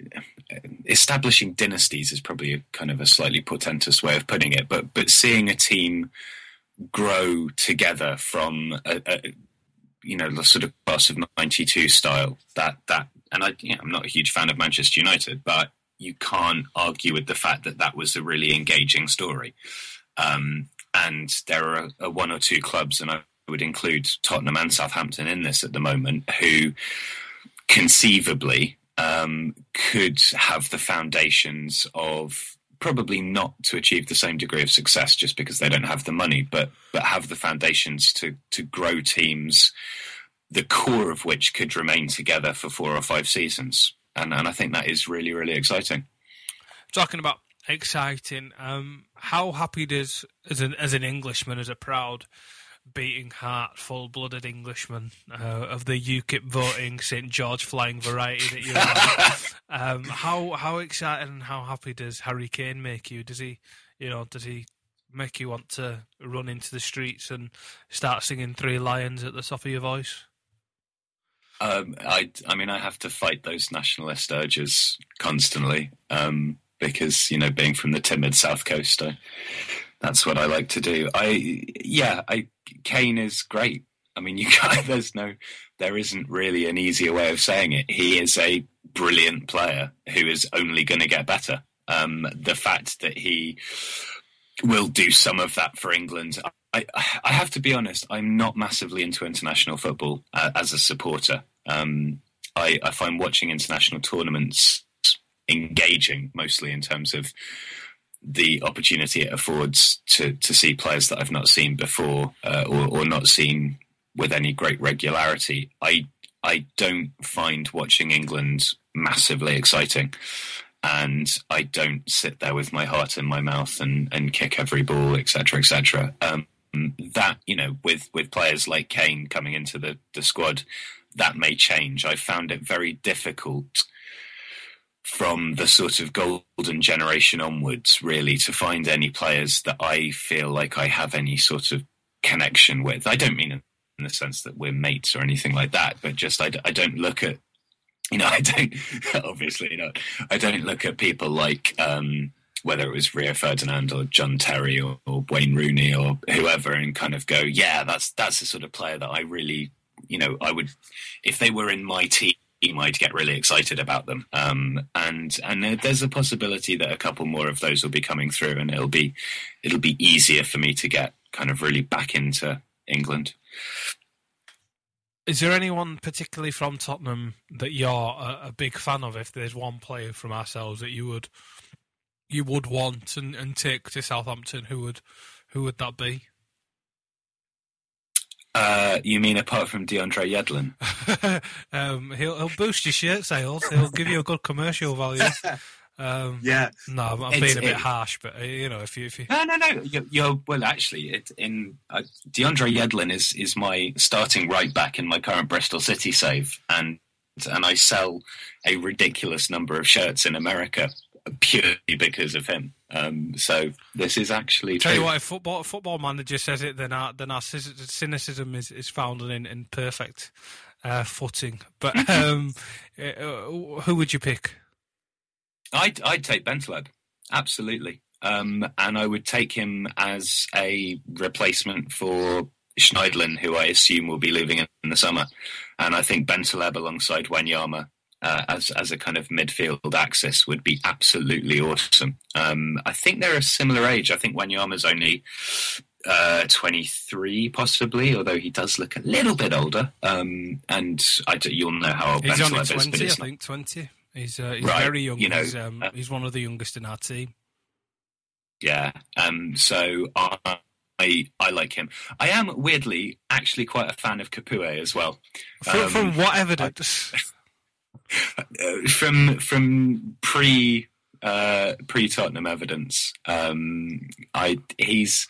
establishing dynasties is probably a kind of a slightly portentous way of putting it, but but seeing a team grow together from a, a you know the sort of class of '92 style that that and I you know, I'm not a huge fan of Manchester United, but you can't argue with the fact that that was a really engaging story. Um, and there are, are one or two clubs, and I would include Tottenham and Southampton in this at the moment, who conceivably um, could have the foundations of probably not to achieve the same degree of success just because they don't have the money, but but have the foundations to to grow teams, the core of which could remain together for four or five seasons, and and I think that is really really exciting. Talking about exciting, um, how happy does as an as an Englishman, as a proud beating heart, full blooded Englishman uh, of the UKIP voting St George flying variety that you're [laughs] um, how how excited and how happy does Harry Kane make you? Does he, you know, does he make you want to run into the streets and start singing Three Lions at the top of your voice? Um, I, I mean, I have to fight those nationalist urges constantly um, because, you know, being from the timid south coast, I, that's what I like to do. I, yeah, I Kane is great. I mean, [laughs] you can't, there's no, there isn't really an easier way of saying it. He is a brilliant player who is only going to get better. Um, the fact that he will do some of that for England, I, I have to be honest, I'm not massively into international football uh, as a supporter. Um, I, I find watching international tournaments engaging, mostly in terms of the opportunity it affords to to see players that I've not seen before uh, or, or not seen with any great regularity. I I don't find watching England massively exciting, and I don't sit there with my heart in my mouth and, and kick every ball, etc., etc. Um, that you know, with with players like Kane coming into the the squad, that may change. I found it very difficult from the sort of golden generation onwards, really, to find any players that I feel like I have any sort of connection with. I don't mean in the sense that we're mates or anything like that, but just I, I don't look at, [laughs] you know, I don't, [laughs] obviously not, I don't look at people like, um, whether it was Rio Ferdinand or John Terry or, or Wayne Rooney or whoever and kind of go, yeah, that's, that's the sort of player that I really, you know, I would, if they were in my team, might get really excited about them. Um, and and there's a possibility that a couple more of those will be coming through, and it'll be it'll be easier for me to get kind of really back into England. Is there anyone particularly from Tottenham that you're a, a, big fan of? If there's one player from ourselves that you would you would want and, and take to Southampton, who would who would that be? Uh, you mean apart from DeAndre Yedlin? [laughs] um, he'll, he'll boost your shirt sales. He'll give you a good commercial value. Um, [laughs] yeah. No, I'm, I'm being a bit it, harsh, but uh, you know, if you if you no no no, you're, you're well actually. It, in uh, DeAndre Yedlin is is my starting right back in my current Bristol City save, and and I sell a ridiculous number of shirts in America purely because of him. Um, so this is actually tell true. you what, if football football manager says it, then our then our cynicism is is founded in in perfect uh, footing. But [laughs] um, uh, who would you pick? I'd I'd take Bentaleb, absolutely, um, and I would take him as a replacement for Schneiderlin, who I assume will be leaving in the summer, and I think Bentaleb alongside Wanyama uh, as as a kind of midfield axis would be absolutely awesome. Um, I think they're a similar age. I think Wanyama's only uh, 23 possibly, although he does look a little bit older. Um, and I, you'll know how old he's only 20, is. I think 20. He's, uh, he's right, very young. You know, he's, um, uh, he's one of the youngest in our team. Yeah. Um, so I, I, I like him. I am weirdly actually quite a fan of Capoue as well. From, um, from what evidence? I, [laughs] from from pre uh, pre Tottenham evidence, um, I he's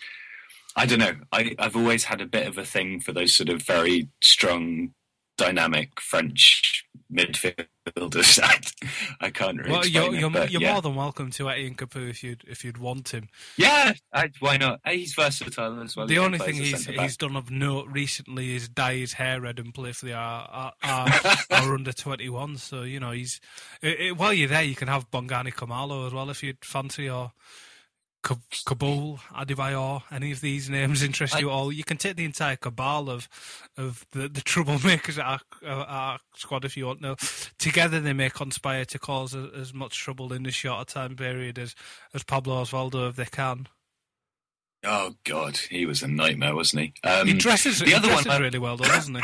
I don't know. I, I've always had a bit of a thing for those sort of very strong, dynamic French midfielders. [laughs] I, can't really. Well, you're, you're, but, you're yeah. more than welcome to Etienne Capoue if you'd if you'd want him. Yeah, I, why not? He's versatile as well. The only thing he's he's done of note recently is dye his hair red and play for the our, our, our [laughs] under twenty one. So you know he's it, it, while you're there, you can have Bongani Khumalo as well if you'd fancy or. Kaboul, Adebayor, any of these names interest I, you at all? You can take the entire cabal of of the, the troublemakers at our, our, squad if you want. No, together they may conspire to cause a, as much trouble in this shorter time period as as Pablo Osvaldo if they can. Oh God, he was a nightmare, wasn't he? Um, he dresses the he other dresses one really well, though, doesn't he?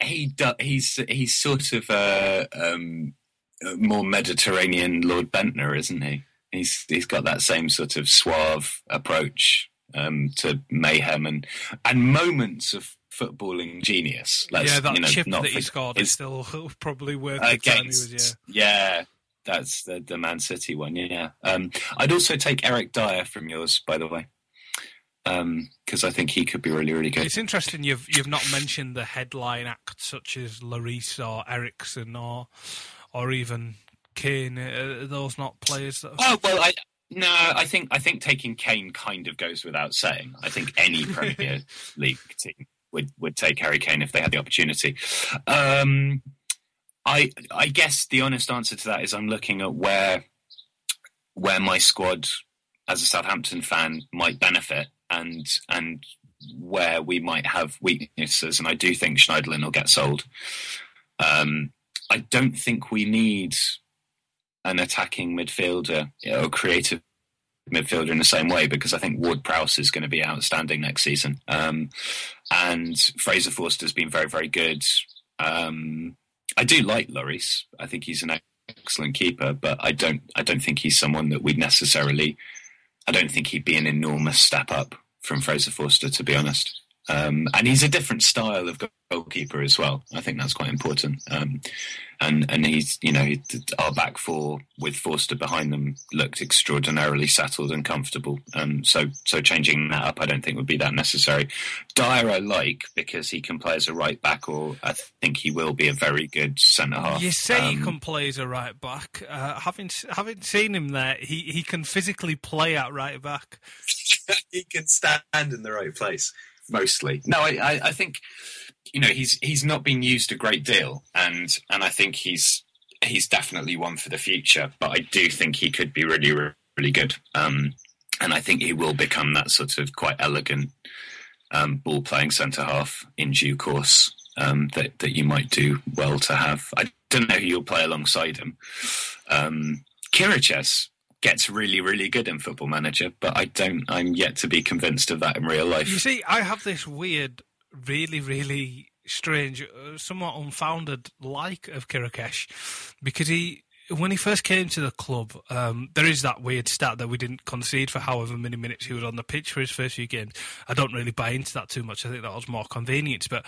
[laughs] he do, he's he's sort of a um, more Mediterranean Lord Bendtner, isn't he? He's he's got that same sort of suave approach um, to mayhem and and moments of footballing genius. Let's, yeah, that you know, chip that he scored is still [laughs] probably worth against, the time he was. Yeah, yeah, that's the the Man City one. Yeah, um, I'd also take Eric Dier from yours, by the way, because um, I think he could be really, really good. It's interesting you've you've not mentioned the headline acts such as Lloris or Eriksen or or even Kane? Are those not players? That Oh well, I no, I think I think taking Kane kind of goes without saying. I think any Premier [laughs] League team would would take Harry Kane if they had the opportunity. Um, I I guess the honest answer to that is I'm looking at where where my squad as a Southampton fan might benefit and and where we might have weaknesses, and I do think Schneiderlin will get sold. Um, I don't think we need an attacking midfielder you know, or creative midfielder in the same way because I think Ward Prowse is going to be outstanding next season. Um, and Fraser Forster's been very, very good. Um, I do like Lloris. I think he's an excellent keeper, but I don't. I don't think he's someone that we'd necessarily. I don't think he'd be an enormous step up from Fraser Forster, to be honest. Um, and he's a different style of goalkeeper as well. I think that's quite important. Um, and and he's you know our back four with Forster behind them looked extraordinarily settled and comfortable. Um, so so changing that up, I don't think would be that necessary. Dier I like because he can play as a right back, or I think he will be a very good centre half. You say he um, can play as a right back. Uh, having having seen him there, he he can physically play at right back. [laughs] he can stand in the right place mostly. No, I, I, think you know he's he's not been used a great deal, and and I think he's he's definitely one for the future. But I do think he could be really really good, um, and I think he will become that sort of quite elegant um, ball playing centre half in due course. um, that that you might do well to have. I don't know who you'll play alongside him. Um, gets really, really good in Football Manager, but I don't. I'm yet to be convinced of that in real life. You see, I have this weird, really, really strange, uh, somewhat unfounded like of Chiriches because he. When he first came to the club, um, there is that weird stat that we didn't concede for however many minutes he was on the pitch for his first few games. I don't really buy into that too much. I think that was more convenience, but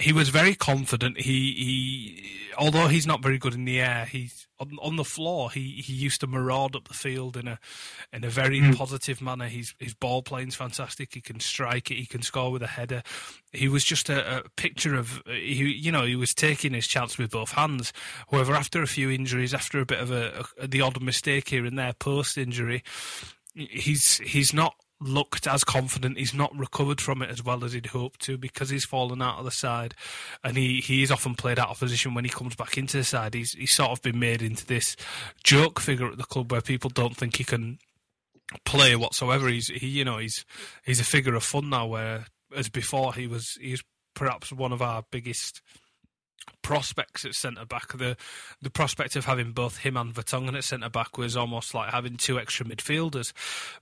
he was very confident. He, he, although he's not very good in the air, he's on, on the floor. He, he used to maraud up the field in a, in a very mm. positive manner. He's, his ball playing's fantastic. He can strike it. He can score with a header. He was just a, a picture of, he, you know, he was taking his chance with both hands. However, after a few injuries, after a bit of a, a the odd mistake here and there post injury, he's he's not looked as confident. He's not recovered from it as well as he'd hoped to because he's fallen out of the side, and he is often played out of position when he comes back into the side. He's he's sort of been made into this joke figure at the club where people don't think he can play whatsoever. He's he you know he's he's a figure of fun now. Where as before he was he's perhaps one of our biggest prospects at centre back. The the prospect of having both him and Vertonghen at centre back was almost like having two extra midfielders.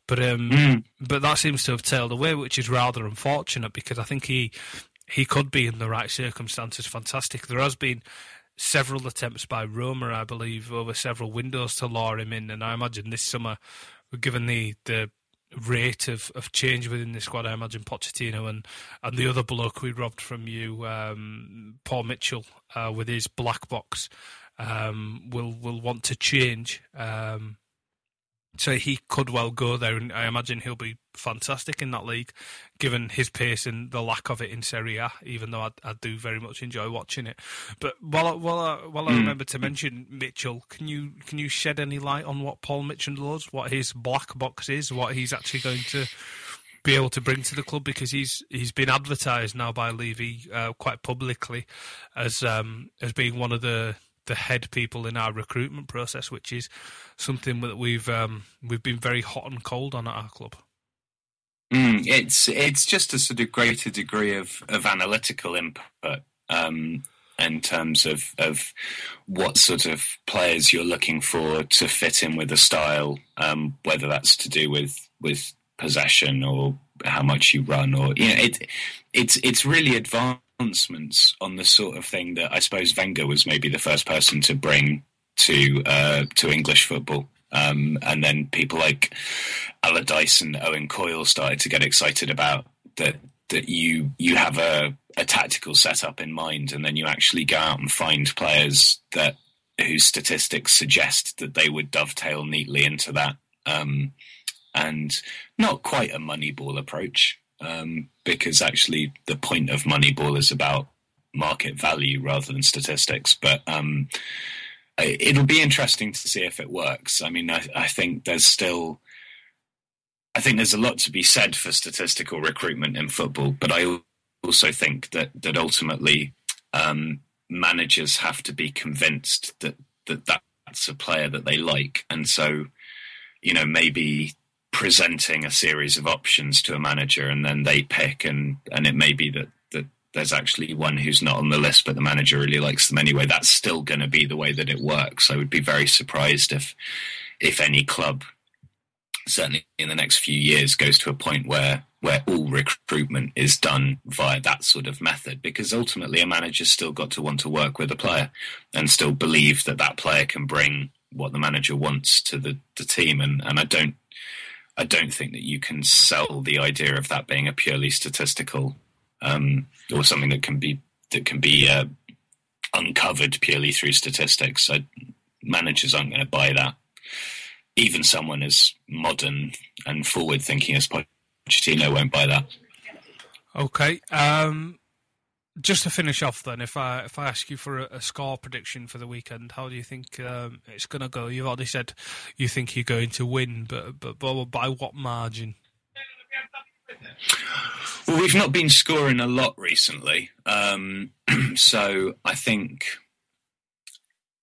But um, mm. but that seems to have tailed away, which is rather unfortunate because I think he he could be in the right circumstances fantastic. There has been several attempts by Roma, I believe, over several windows to lure him in, and I imagine this summer, given the the rate of, of change within the squad. I imagine Pochettino and, and the other bloke we robbed from you, um, Paul Mitchell, uh, with his black box, um, will will want to change. Um, so he could well go there, and I imagine he'll be fantastic in that league, given his pace and the lack of it in Serie A. Even though I, I do very much enjoy watching it, but while I, while I, while I hmm. remember to mention Mitchell, can you can you shed any light on what Paul Mitchell does, what his black box is, what he's actually going to be able to bring to the club because he's he's been advertised now by Levy uh, quite publicly as um, as being one of the the head people in our recruitment process, which is something that we've um, we've been very hot and cold on at our club. Mm, it's it's just a sort of greater degree of of analytical input um, in terms of of what sort of players you're looking for to fit in with a style, um, whether that's to do with with possession or how much you run, or you know, it it's it's really advanced announcements on the sort of thing that I suppose Wenger was maybe the first person to bring to uh, to English football. Um, and then people like Allardyce and Owen Coyle started to get excited about that that you you have a, a tactical setup in mind, and then you actually go out and find players that whose statistics suggest that they would dovetail neatly into that, um, and not quite a Moneyball approach, um, because actually the point of Moneyball is about market value rather than statistics. But um, it'll be interesting to see if it works. I mean, I, I, think there's still, I think there's a lot to be said for statistical recruitment in football, but I also think that that ultimately um, managers have to be convinced that that that's a player that they like, and so you know maybe presenting a series of options to a manager and then they pick and and it may be that that there's actually one who's not on the list but the manager really likes them anyway. That's still going to be the way that it works. I would be very surprised if if any club certainly in the next few years goes to a point where where all recruitment is done via that sort of method because ultimately a manager's still got to want to work with a player and still believe that that player can bring what the manager wants to the, the team. And, and I don't I don't think that you can sell the idea of that being a purely statistical um, or something that can be that can be uh, uncovered purely through statistics. So managers aren't going to buy that. Even someone as modern and forward thinking as Pochettino won't buy that. Okay. Um, just to finish off, then, if I if I ask you for a, a score prediction for the weekend, how do you think um, it's going to go? You've already said you think you're going to win, but but, but by what margin? Well, we've not been scoring a lot recently, um, [clears throat] so I think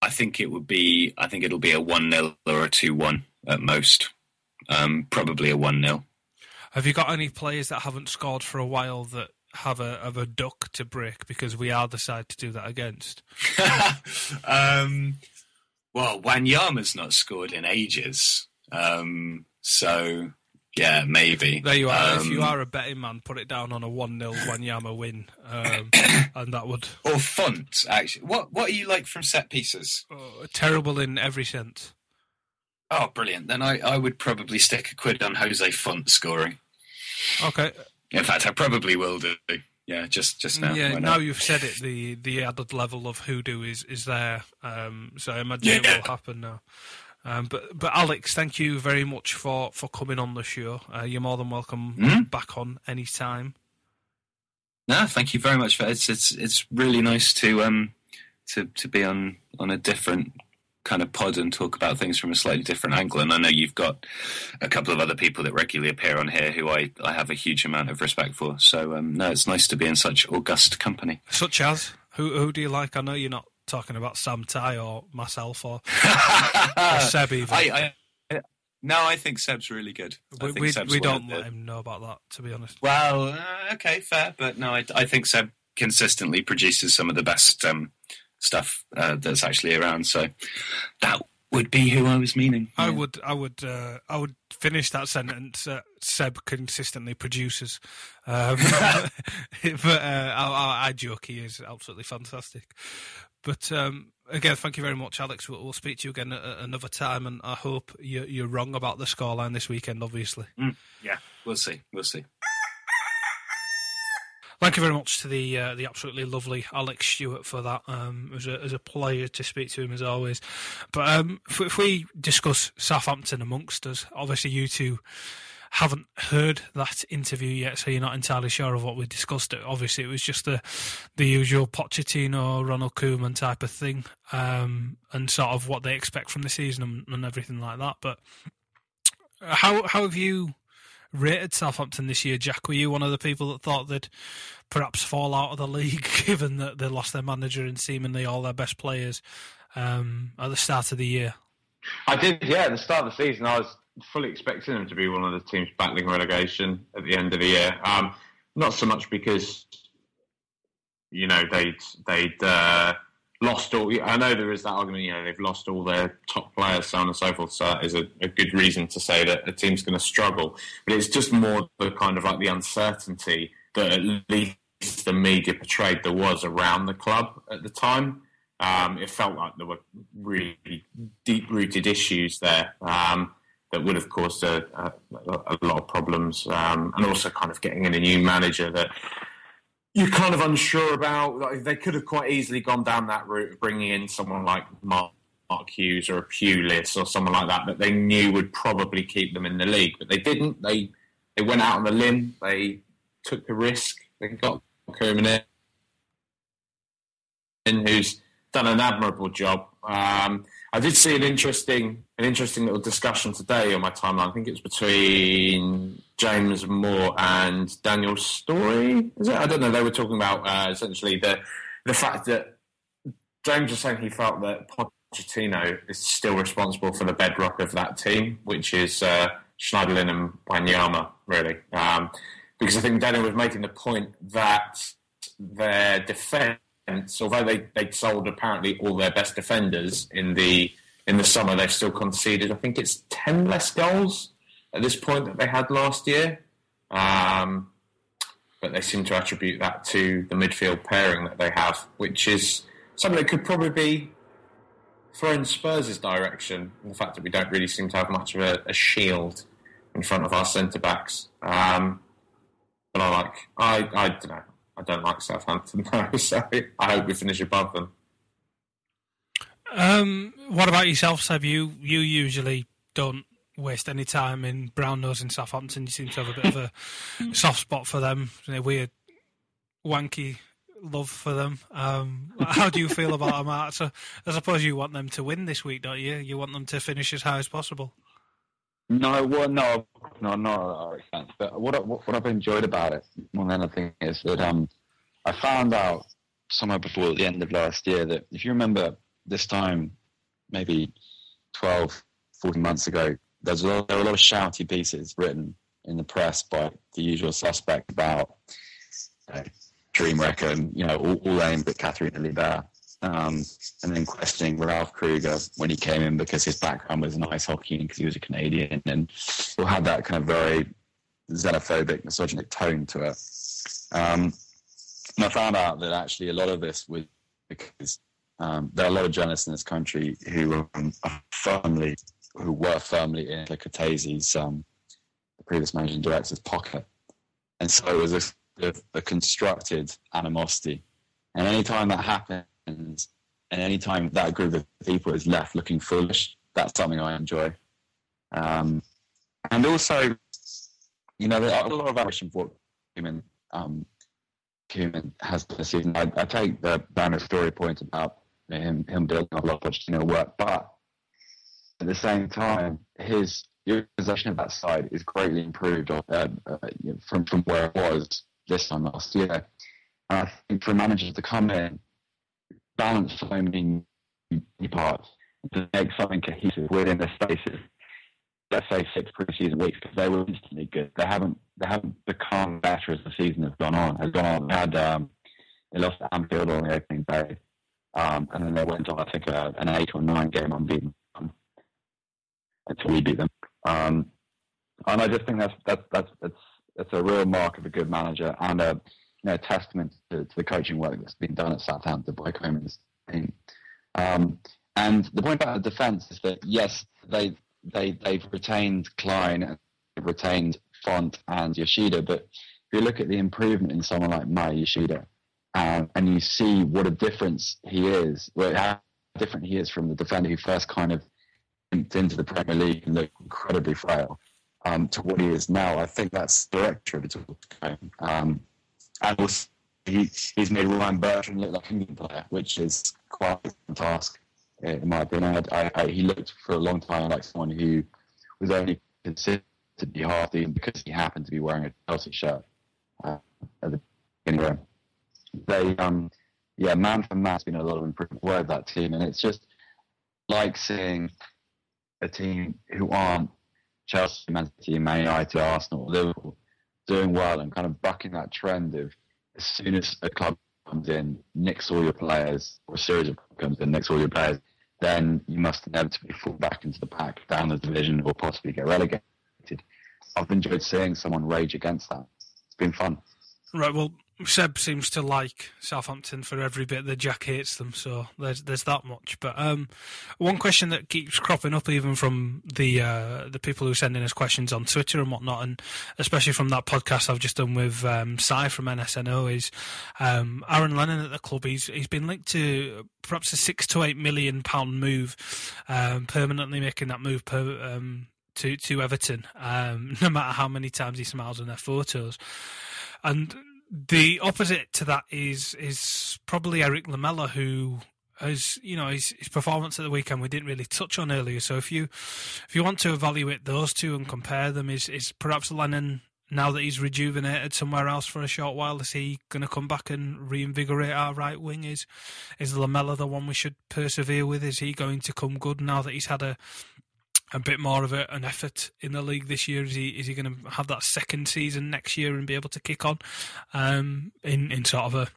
I think it would be I think it'll be a one 0 or a two one at most, um, probably a one 0 Have you got any players that haven't scored for a while that have a have a duck to break because we are the side to do that against? [laughs] um, well, Wanyama's not scored in ages, um, so yeah, maybe. There you are. if you Um, are a betting man, put it down on a one 0 Wanyama win, um, [coughs] and that would or Fonte actually. What what are you like from set pieces? uh, terrible in every sense. Oh, brilliant! Then I, I would probably stick a quid on Jose Fonte scoring. Okay, In fact, I probably will do. Yeah, just just now. yeah. Now you've said it, the the added level of hoodoo is is there. Um, so I imagine it will happen now. Um, but but Alex, thank you very much for, for coming on the show. Uh, you're more than welcome Mhm. back on any time. No, thank you very much for it's it's it's really nice to um to to be on on a different kind of pod and talk about things from a slightly different angle. And I know you've got a couple of other people that regularly appear on here who I, I have a huge amount of respect for. So um, no, it's nice to be in such august company. Such as who who do you like? I know you're not talking about Sam Tai or myself or, [laughs] or Seb even. I, I no, I think Seb's really good. I we think we, Seb's we don't let him know about that, to be honest. Well, uh, okay, fair, but no, I, I think Seb consistently produces some of the best um, stuff uh, that's actually around. So that would be who I was meaning. I Yeah. would, I would, uh, I would finish that sentence. Uh, Seb consistently produces, um, [laughs] [laughs] but uh, I, I, joke. He is absolutely fantastic. But um, again, thank you very much, Alex. We'll, we'll speak to you again another time, and I hope you're, you're wrong about the scoreline this weekend. Obviously. Yeah, we'll see. We'll see. Thank you very much to the uh, the absolutely lovely Alex Stewart for that. Um, it was a, it was a pleasure to speak to him as always. But um, if, if we discuss Southampton amongst us, obviously you two haven't heard that interview yet, so you're not entirely sure of what we discussed. Obviously it was just the the usual Pochettino, Ronald Koeman type of thing, um, and sort of what they expect from the season and, and everything like that. But how how have you? Rated Southampton this year, Jack? Were you one of the people that thought they'd perhaps fall out of the league, [laughs] given that they lost their manager and seemingly all their best players um, at the start of the year? I did, yeah. At the start of the season, I was fully expecting them to be one of the teams battling relegation at the end of the year. Um, not so much because you know they'd they'd uh, lost all. I know there is that argument. You know they've lost all their top players, so on and so forth. So that is a, a good reason to say that a team's going to struggle. But it's just more the kind of like the uncertainty that at least the media portrayed there was around the club at the time. Um, it felt like there were really deep-rooted issues there um, that would have caused a, a, a lot of problems, um, and also kind of getting in a new manager that you're kind of unsure about. Like, they could have quite easily gone down that route of bringing in someone like Mark, Mark Hughes or a Pulis or someone like that that they knew would probably keep them in the league, but they didn't. They they went out on the limb. They took the risk. They got Koeman in, who's done an admirable job. Um, I did see an interesting an interesting little discussion today on my timeline. I think it was between James Moore and Daniel Storey. Is it? I don't know. They were talking about uh, essentially the the fact that James was saying he felt that Pochettino is still responsible for the bedrock of that team, which is uh, Schneiderlin and Wanyama, really. Um, because I think Daniel was making the point that their defence, although they they sold apparently all their best defenders in the in the summer, they've still conceded. I think it's ten less goals at this point that they had last year. Um, but they seem to attribute that to the midfield pairing that they have, which is something that could probably be thrown Spurs' direction. The fact that we don't really seem to have much of a, a shield in front of our centre backs. Um, but I like, I, I don't know. I don't like Southampton [laughs] though, so I hope we finish above them. Um, what about yourself, Seb? You you usually don't waste any time in brown nose in Southampton. You seem to have a bit of a [laughs] soft spot for them. A weird, wanky love for them. Um, how do you feel about them? [laughs] I, I suppose you want them to win this week, don't you? You want them to finish as high as possible. No, well, no, no, our extent. But what, I- what I've enjoyed about it more than anything is that um, I found out somewhere before the end of last year that if you remember this time, maybe 12, 14 months ago, there's a lot, there were a lot of shouty pieces written in the press by the usual suspect about know, dream wrecker, and you know, all, all aimed at Catherine Liebherr. Um, and then questioning Ralph Krueger when he came in because his background was in ice hockey and because he was a Canadian, and it had that kind of very xenophobic, misogynic tone to it. Um, and I found out that actually a lot of this was because um, there are a lot of journalists in this country who um, are firmly, who were firmly in Cortese's, um, the previous managing director's pocket, and so it was a, a, constructed animosity. And any time that happens, and any time that group of people is left looking foolish, that's something I enjoy. Um, and also, you know, there are a lot of action for Koeman um, Koeman has this season. I, I take the banner story point about him him building a lot of Pochettino work, but at the same time, his possession of that side is greatly improved uh, uh, from from where it was this time last year. And I think for managers to come in, balance so many parts, to make something cohesive within the spaces let's say six preseason weeks because they were instantly good. They haven't they haven't become better as the season has gone on. Has gone on. They had um, they lost to Anfield on the opening day, um, and then they went on I think uh, an eight or nine game unbeaten until we beat them. Um, and I just think that's that's that's that's that's a real mark of a good manager and a know, testament to, to, the coaching work that's been done at Southampton by Koeman's team. Um, and the point about the defence is that yes, they they they've retained Klein, they've retained Fonte and Yoshida, but if you look at the improvement in someone like Maya Yoshida, um, and you see what a difference he is, how different he is from the defender who first kind of went into the Premier League and looked incredibly frail um, to what he is now. I think that's of it all. Um, and also, he, he's made Ryan Bertrand look like a England player, which is quite a task in my opinion. I, I, he looked for a long time like someone who was only considered to be half because he happened to be wearing a Chelsea shirt uh, at the beginning. They, um, yeah, man for man has been a lot of improvement with that team, and it's just like seeing a team who aren't Chelsea, Man City, Man United, Arsenal, Liverpool doing well and kind of bucking that trend of as soon as a club comes in, nicks all your players, or a series of comes in, nicks all your players, then you must inevitably fall back into the pack, down the division, or possibly get relegated. I've enjoyed seeing someone rage against that. It's been fun. Right. Well, Seb seems to like Southampton for every bit that Jack hates them, so there's there's that much. But um, one question that keeps cropping up, even from the uh, the people who are sending us questions on Twitter and whatnot, and especially from that podcast I've just done with um, Sai from NSNO, is um, Aaron Lennon at the club. He's he's been linked to perhaps a six to eight million pound move, um, permanently making that move per, um, to to Everton, um, [laughs] no matter how many times he smiles on their photos, and the opposite to that is is probably Erik Lamela, who has you know his, his performance at the weekend we didn't really touch on earlier. So if you if you want to evaluate those two and compare them, is is perhaps Lennon now that he's rejuvenated somewhere else for a short while, is he going to come back and reinvigorate our right wing? Is is Lamela the one we should persevere with? Is he going to come good now that he's had a a bit more of a, an effort in the league this year? Is he is he going to have that second season next year and be able to kick on um, in in sort of a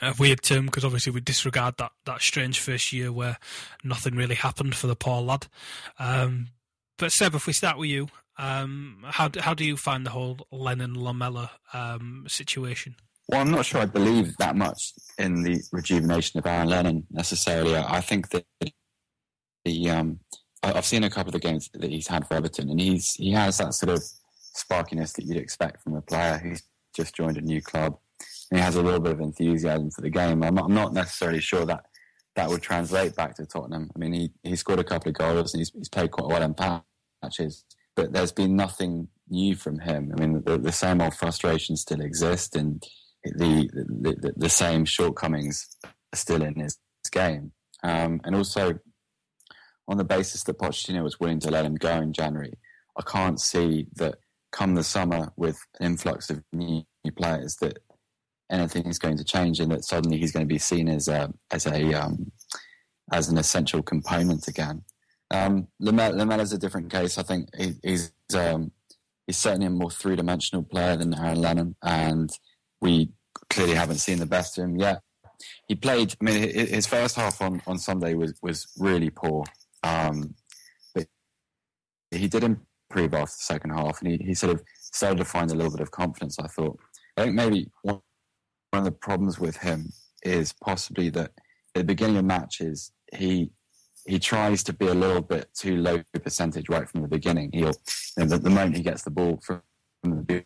a weird term because obviously we disregard that, that strange first year where nothing really happened for the poor lad. Um, but Seb, if we start with you, um, how how do you find the whole Lennon Lamela um, situation? Well, I'm not sure I believe that much in the rejuvenation of Aaron Lennon necessarily. I think that the um, I've seen a couple of the games that he's had for Everton, and he's he has that sort of sparkiness that you'd expect from a player who's just joined a new club. And he has a little bit of enthusiasm for the game. I'm not, I'm not necessarily sure that that would translate back to Tottenham. I mean, he, he scored a couple of goals and he's, he's played quite well in patches, but there's been nothing new from him. I mean, the, the same old frustrations still exist, and the the, the, the same shortcomings are still in his game. Um, and also, on the basis that Pochettino was willing to let him go in January, I can't see that come the summer with an influx of new, new players that anything is going to change and that suddenly he's going to be seen as a as a um, as an essential component again. Um, Lamela is a different case. I think he, he's um, he's certainly a more three dimensional player than Aaron Lennon, and we clearly haven't seen the best of him yet. He played. I mean, his first half on, on Sunday was was really poor, um, but he did improve after the second half, and he, he sort of started to find a little bit of confidence. I thought. I think maybe one of the problems with him is possibly that at the beginning of matches he he tries to be a little bit too low percentage right from the beginning. He'll you know, the, moment he gets the ball from, from the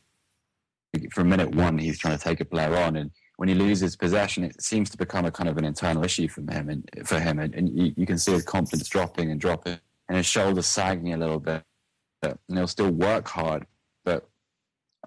from minute one, he's trying to take a player on, and when he loses possession, it seems to become a kind of an internal issue for him and for him, and, and you, you, can see his confidence dropping and dropping, and his shoulders sagging a little bit. And he'll still work hard, but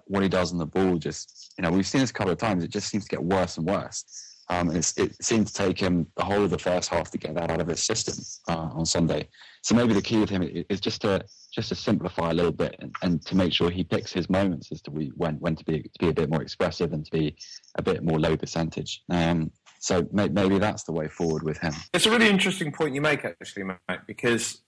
what he does on the ball just, you know, we've seen this a couple of times. It just seems to get worse and worse. Um, and it seemed to take him the whole of the first half to get that out of his system uh, on Sunday. So maybe the key with him is just to just to simplify a little bit and, and to make sure he picks his moments as to when when to be to be a bit more expressive and to be a bit more low percentage. Um, so may, maybe that's the way forward with him. It's a really interesting point you make, actually, mate, because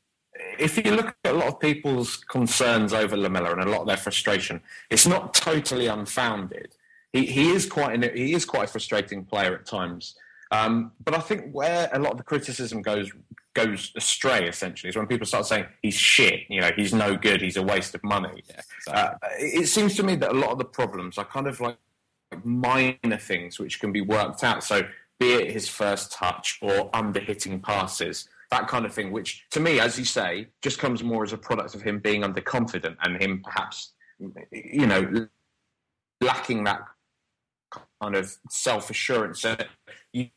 if you look at a lot of people's concerns over Lamela and a lot of their frustration, it's not totally unfounded he, he is quite an, he is quite a frustrating player at times. Um, but I think where a lot of the criticism goes goes astray essentially is when people start saying he's shit, you know, he's no good, he's a waste of money. Yeah, exactly. uh, it seems to me that a lot of the problems are kind of like minor things which can be worked out. So be it his first touch or under hitting passes, that kind of thing, which to me, as you say, just comes more as a product of him being underconfident and him perhaps, you know, lacking that kind of self assurance that you,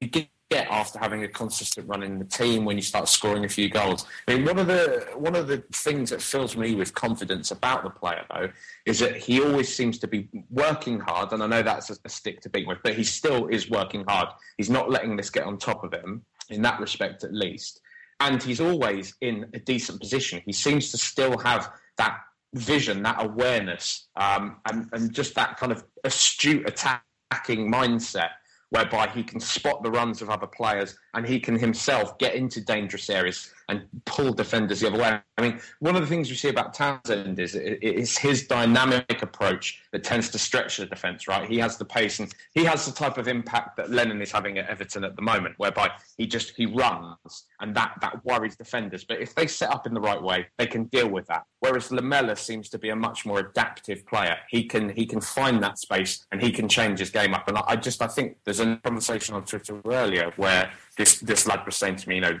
you get after having a consistent run in the team when you start scoring a few goals. I mean, one of the one of the things that fills me with confidence about the player, though, is that he always seems to be working hard, and I know that's a, a stick to beat with, but he still is working hard. He's not letting this get on top of him in that respect, at least. And he's always in a decent position. He seems to still have that vision, that awareness, um, and, and just that kind of astute attacking mindset whereby he can spot the runs of other players and he can himself get into dangerous areas and pull defenders the other way. I mean, one of the things we see about Townsend is it's his dynamic approach that tends to stretch the defence. Right, he has the pace and he has the type of impact that Lennon is having at Everton at the moment, whereby he just he runs and that that worries defenders. But if they set up in the right way, they can deal with that. Whereas Lamela seems to be a much more adaptive player. He can he can find that space and he can change his game up. And I, I just I think there's a conversation on Twitter earlier where this this lad was saying to me, you know,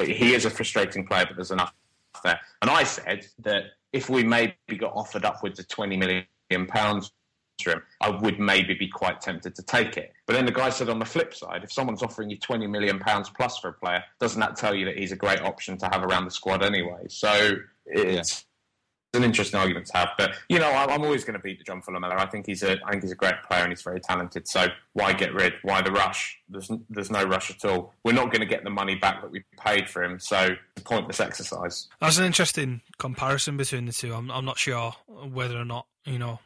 he is a frustrating player, but there's enough there. And I said that if we maybe got offered upwards of twenty million pounds for him, I would maybe be quite tempted to take it. But then the guy said on the flip side, if someone's offering you twenty million pounds plus for a player, doesn't that tell you that he's a great option to have around the squad anyway? So it's an interesting argument to have. But you know, I'm always going to beat the John Miller. I think he's a, I think he's a great player and he's very talented. So why get rid? Why the rush? There's there's no rush at all. We're not going to get the money back that we paid for him. So pointless exercise. That's an interesting comparison between the two. I'm I'm not sure whether or not you know.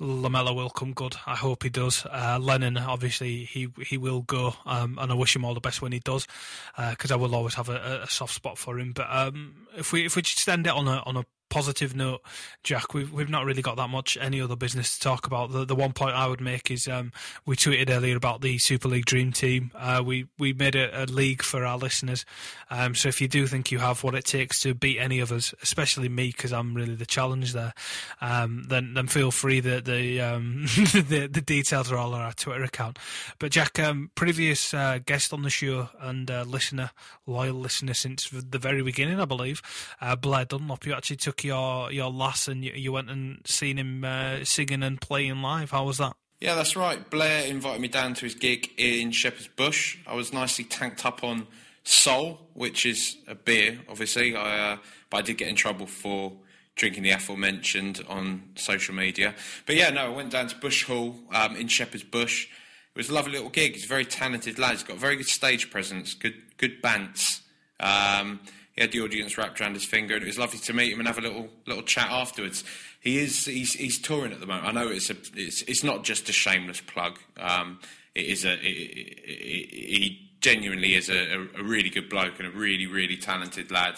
Lamela will come good. I hope he does. Uh, Lennon, obviously, he he will go, um, and I wish him all the best when he does, because uh, I will always have a, a, soft spot for him. But um, if we if we just end it on a on a positive note, Jack, we've we've not really got that much any other business to talk about. The the one point I would make is um, we tweeted earlier about the Super League Dream Team. Uh, we we made a, a, league for our listeners. Um, so if you do think you have what it takes to beat any of us, especially me because I'm really the challenge there, um, then then feel free. The the, um, [laughs] the the details are all on our Twitter account. But Jack, um, previous uh, guest on the show and uh, listener, loyal listener since the very beginning, I believe, uh, Blair Dunlop. You actually took your your lass and you, you went and seen him uh, singing and playing live. How was that? Yeah, that's right. Blair invited me down to his gig in Shepherd's Bush. I was nicely tanked up on Sol, which is a beer, obviously. I, uh, but I did get in trouble for drinking the aforementioned on social media. But yeah, no, I went down to Bush Hall um, in Shepherd's Bush. It was a lovely little gig. He's a very talented lad. He's got very good stage presence, good good bants. Um, he had the audience wrapped around his finger, and it was lovely to meet him and have a little little chat afterwards. He is he's, he's touring at the moment. I know it's a it's, it's not just a shameless plug. Um, it is a it, it, it, he genuinely is a, a, really good bloke and a really really talented lad.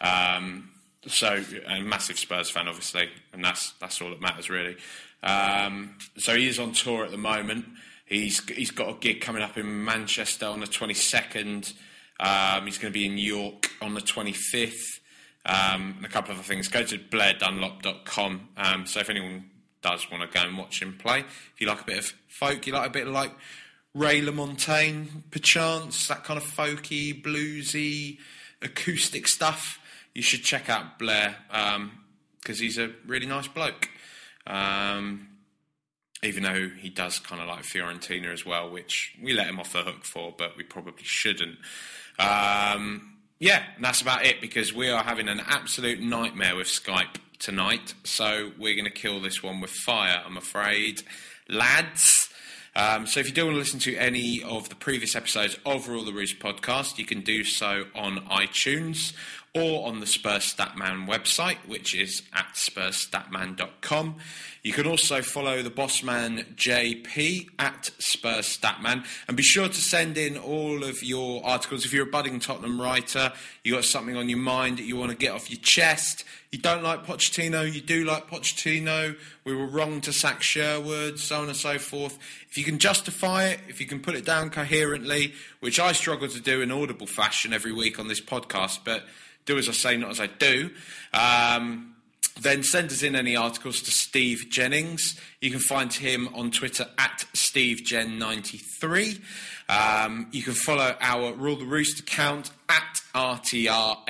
Um, so a massive Spurs fan, obviously, and that's that's all that matters really. Um, so he is on tour at the moment. He's he's got a gig coming up in Manchester on the twenty second. Um, he's going to be in York on the twenty fifth. Um, and a couple of other things. Go to blairdunlop.com. Um, so if anyone does want to go and watch him play, if you like a bit of folk, you like a bit of like Ray LaMontagne, perchance, that kind of folky, bluesy, acoustic stuff, you should check out Blair because um, he's a really nice bloke. Um, even though he does kind of like Fiorentina as well, which we let him off the hook for, but we probably shouldn't. Um, yeah, that's about it because we are having an absolute nightmare with Skype tonight. So we're going to kill this one with fire, I'm afraid. Lads, um, so if you do want to listen to any of the previous episodes of Rule the Roost podcast, you can do so on iTunes or on the Spurs Statman website, which is at spursstatman.com. You can also follow the bossman JP at Spurs Statman and be sure to send in all of your articles. If you're a budding Tottenham writer, you got something on your mind that you want to get off your chest, you don't like Pochettino, you do like Pochettino, we were wrong to sack Sherwood, so on and so forth. If you can justify it, if you can put it down coherently, which I struggle to do in audible fashion every week on this podcast, but do as I say, not as I do. Um, then send us in any articles to Steve Jennings. You can find him on Twitter at SteveGen93. Um, you can follow our Rule the Roost account at RTRSSM.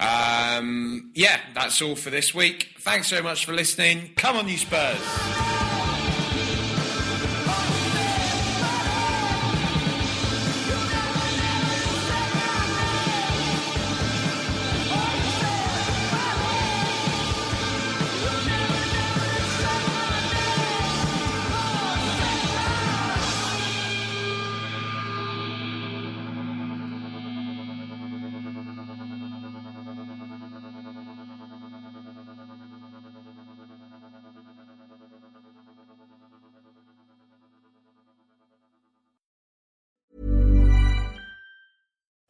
Um, yeah, that's all for this week. Thanks so much for listening. Come on, you Spurs.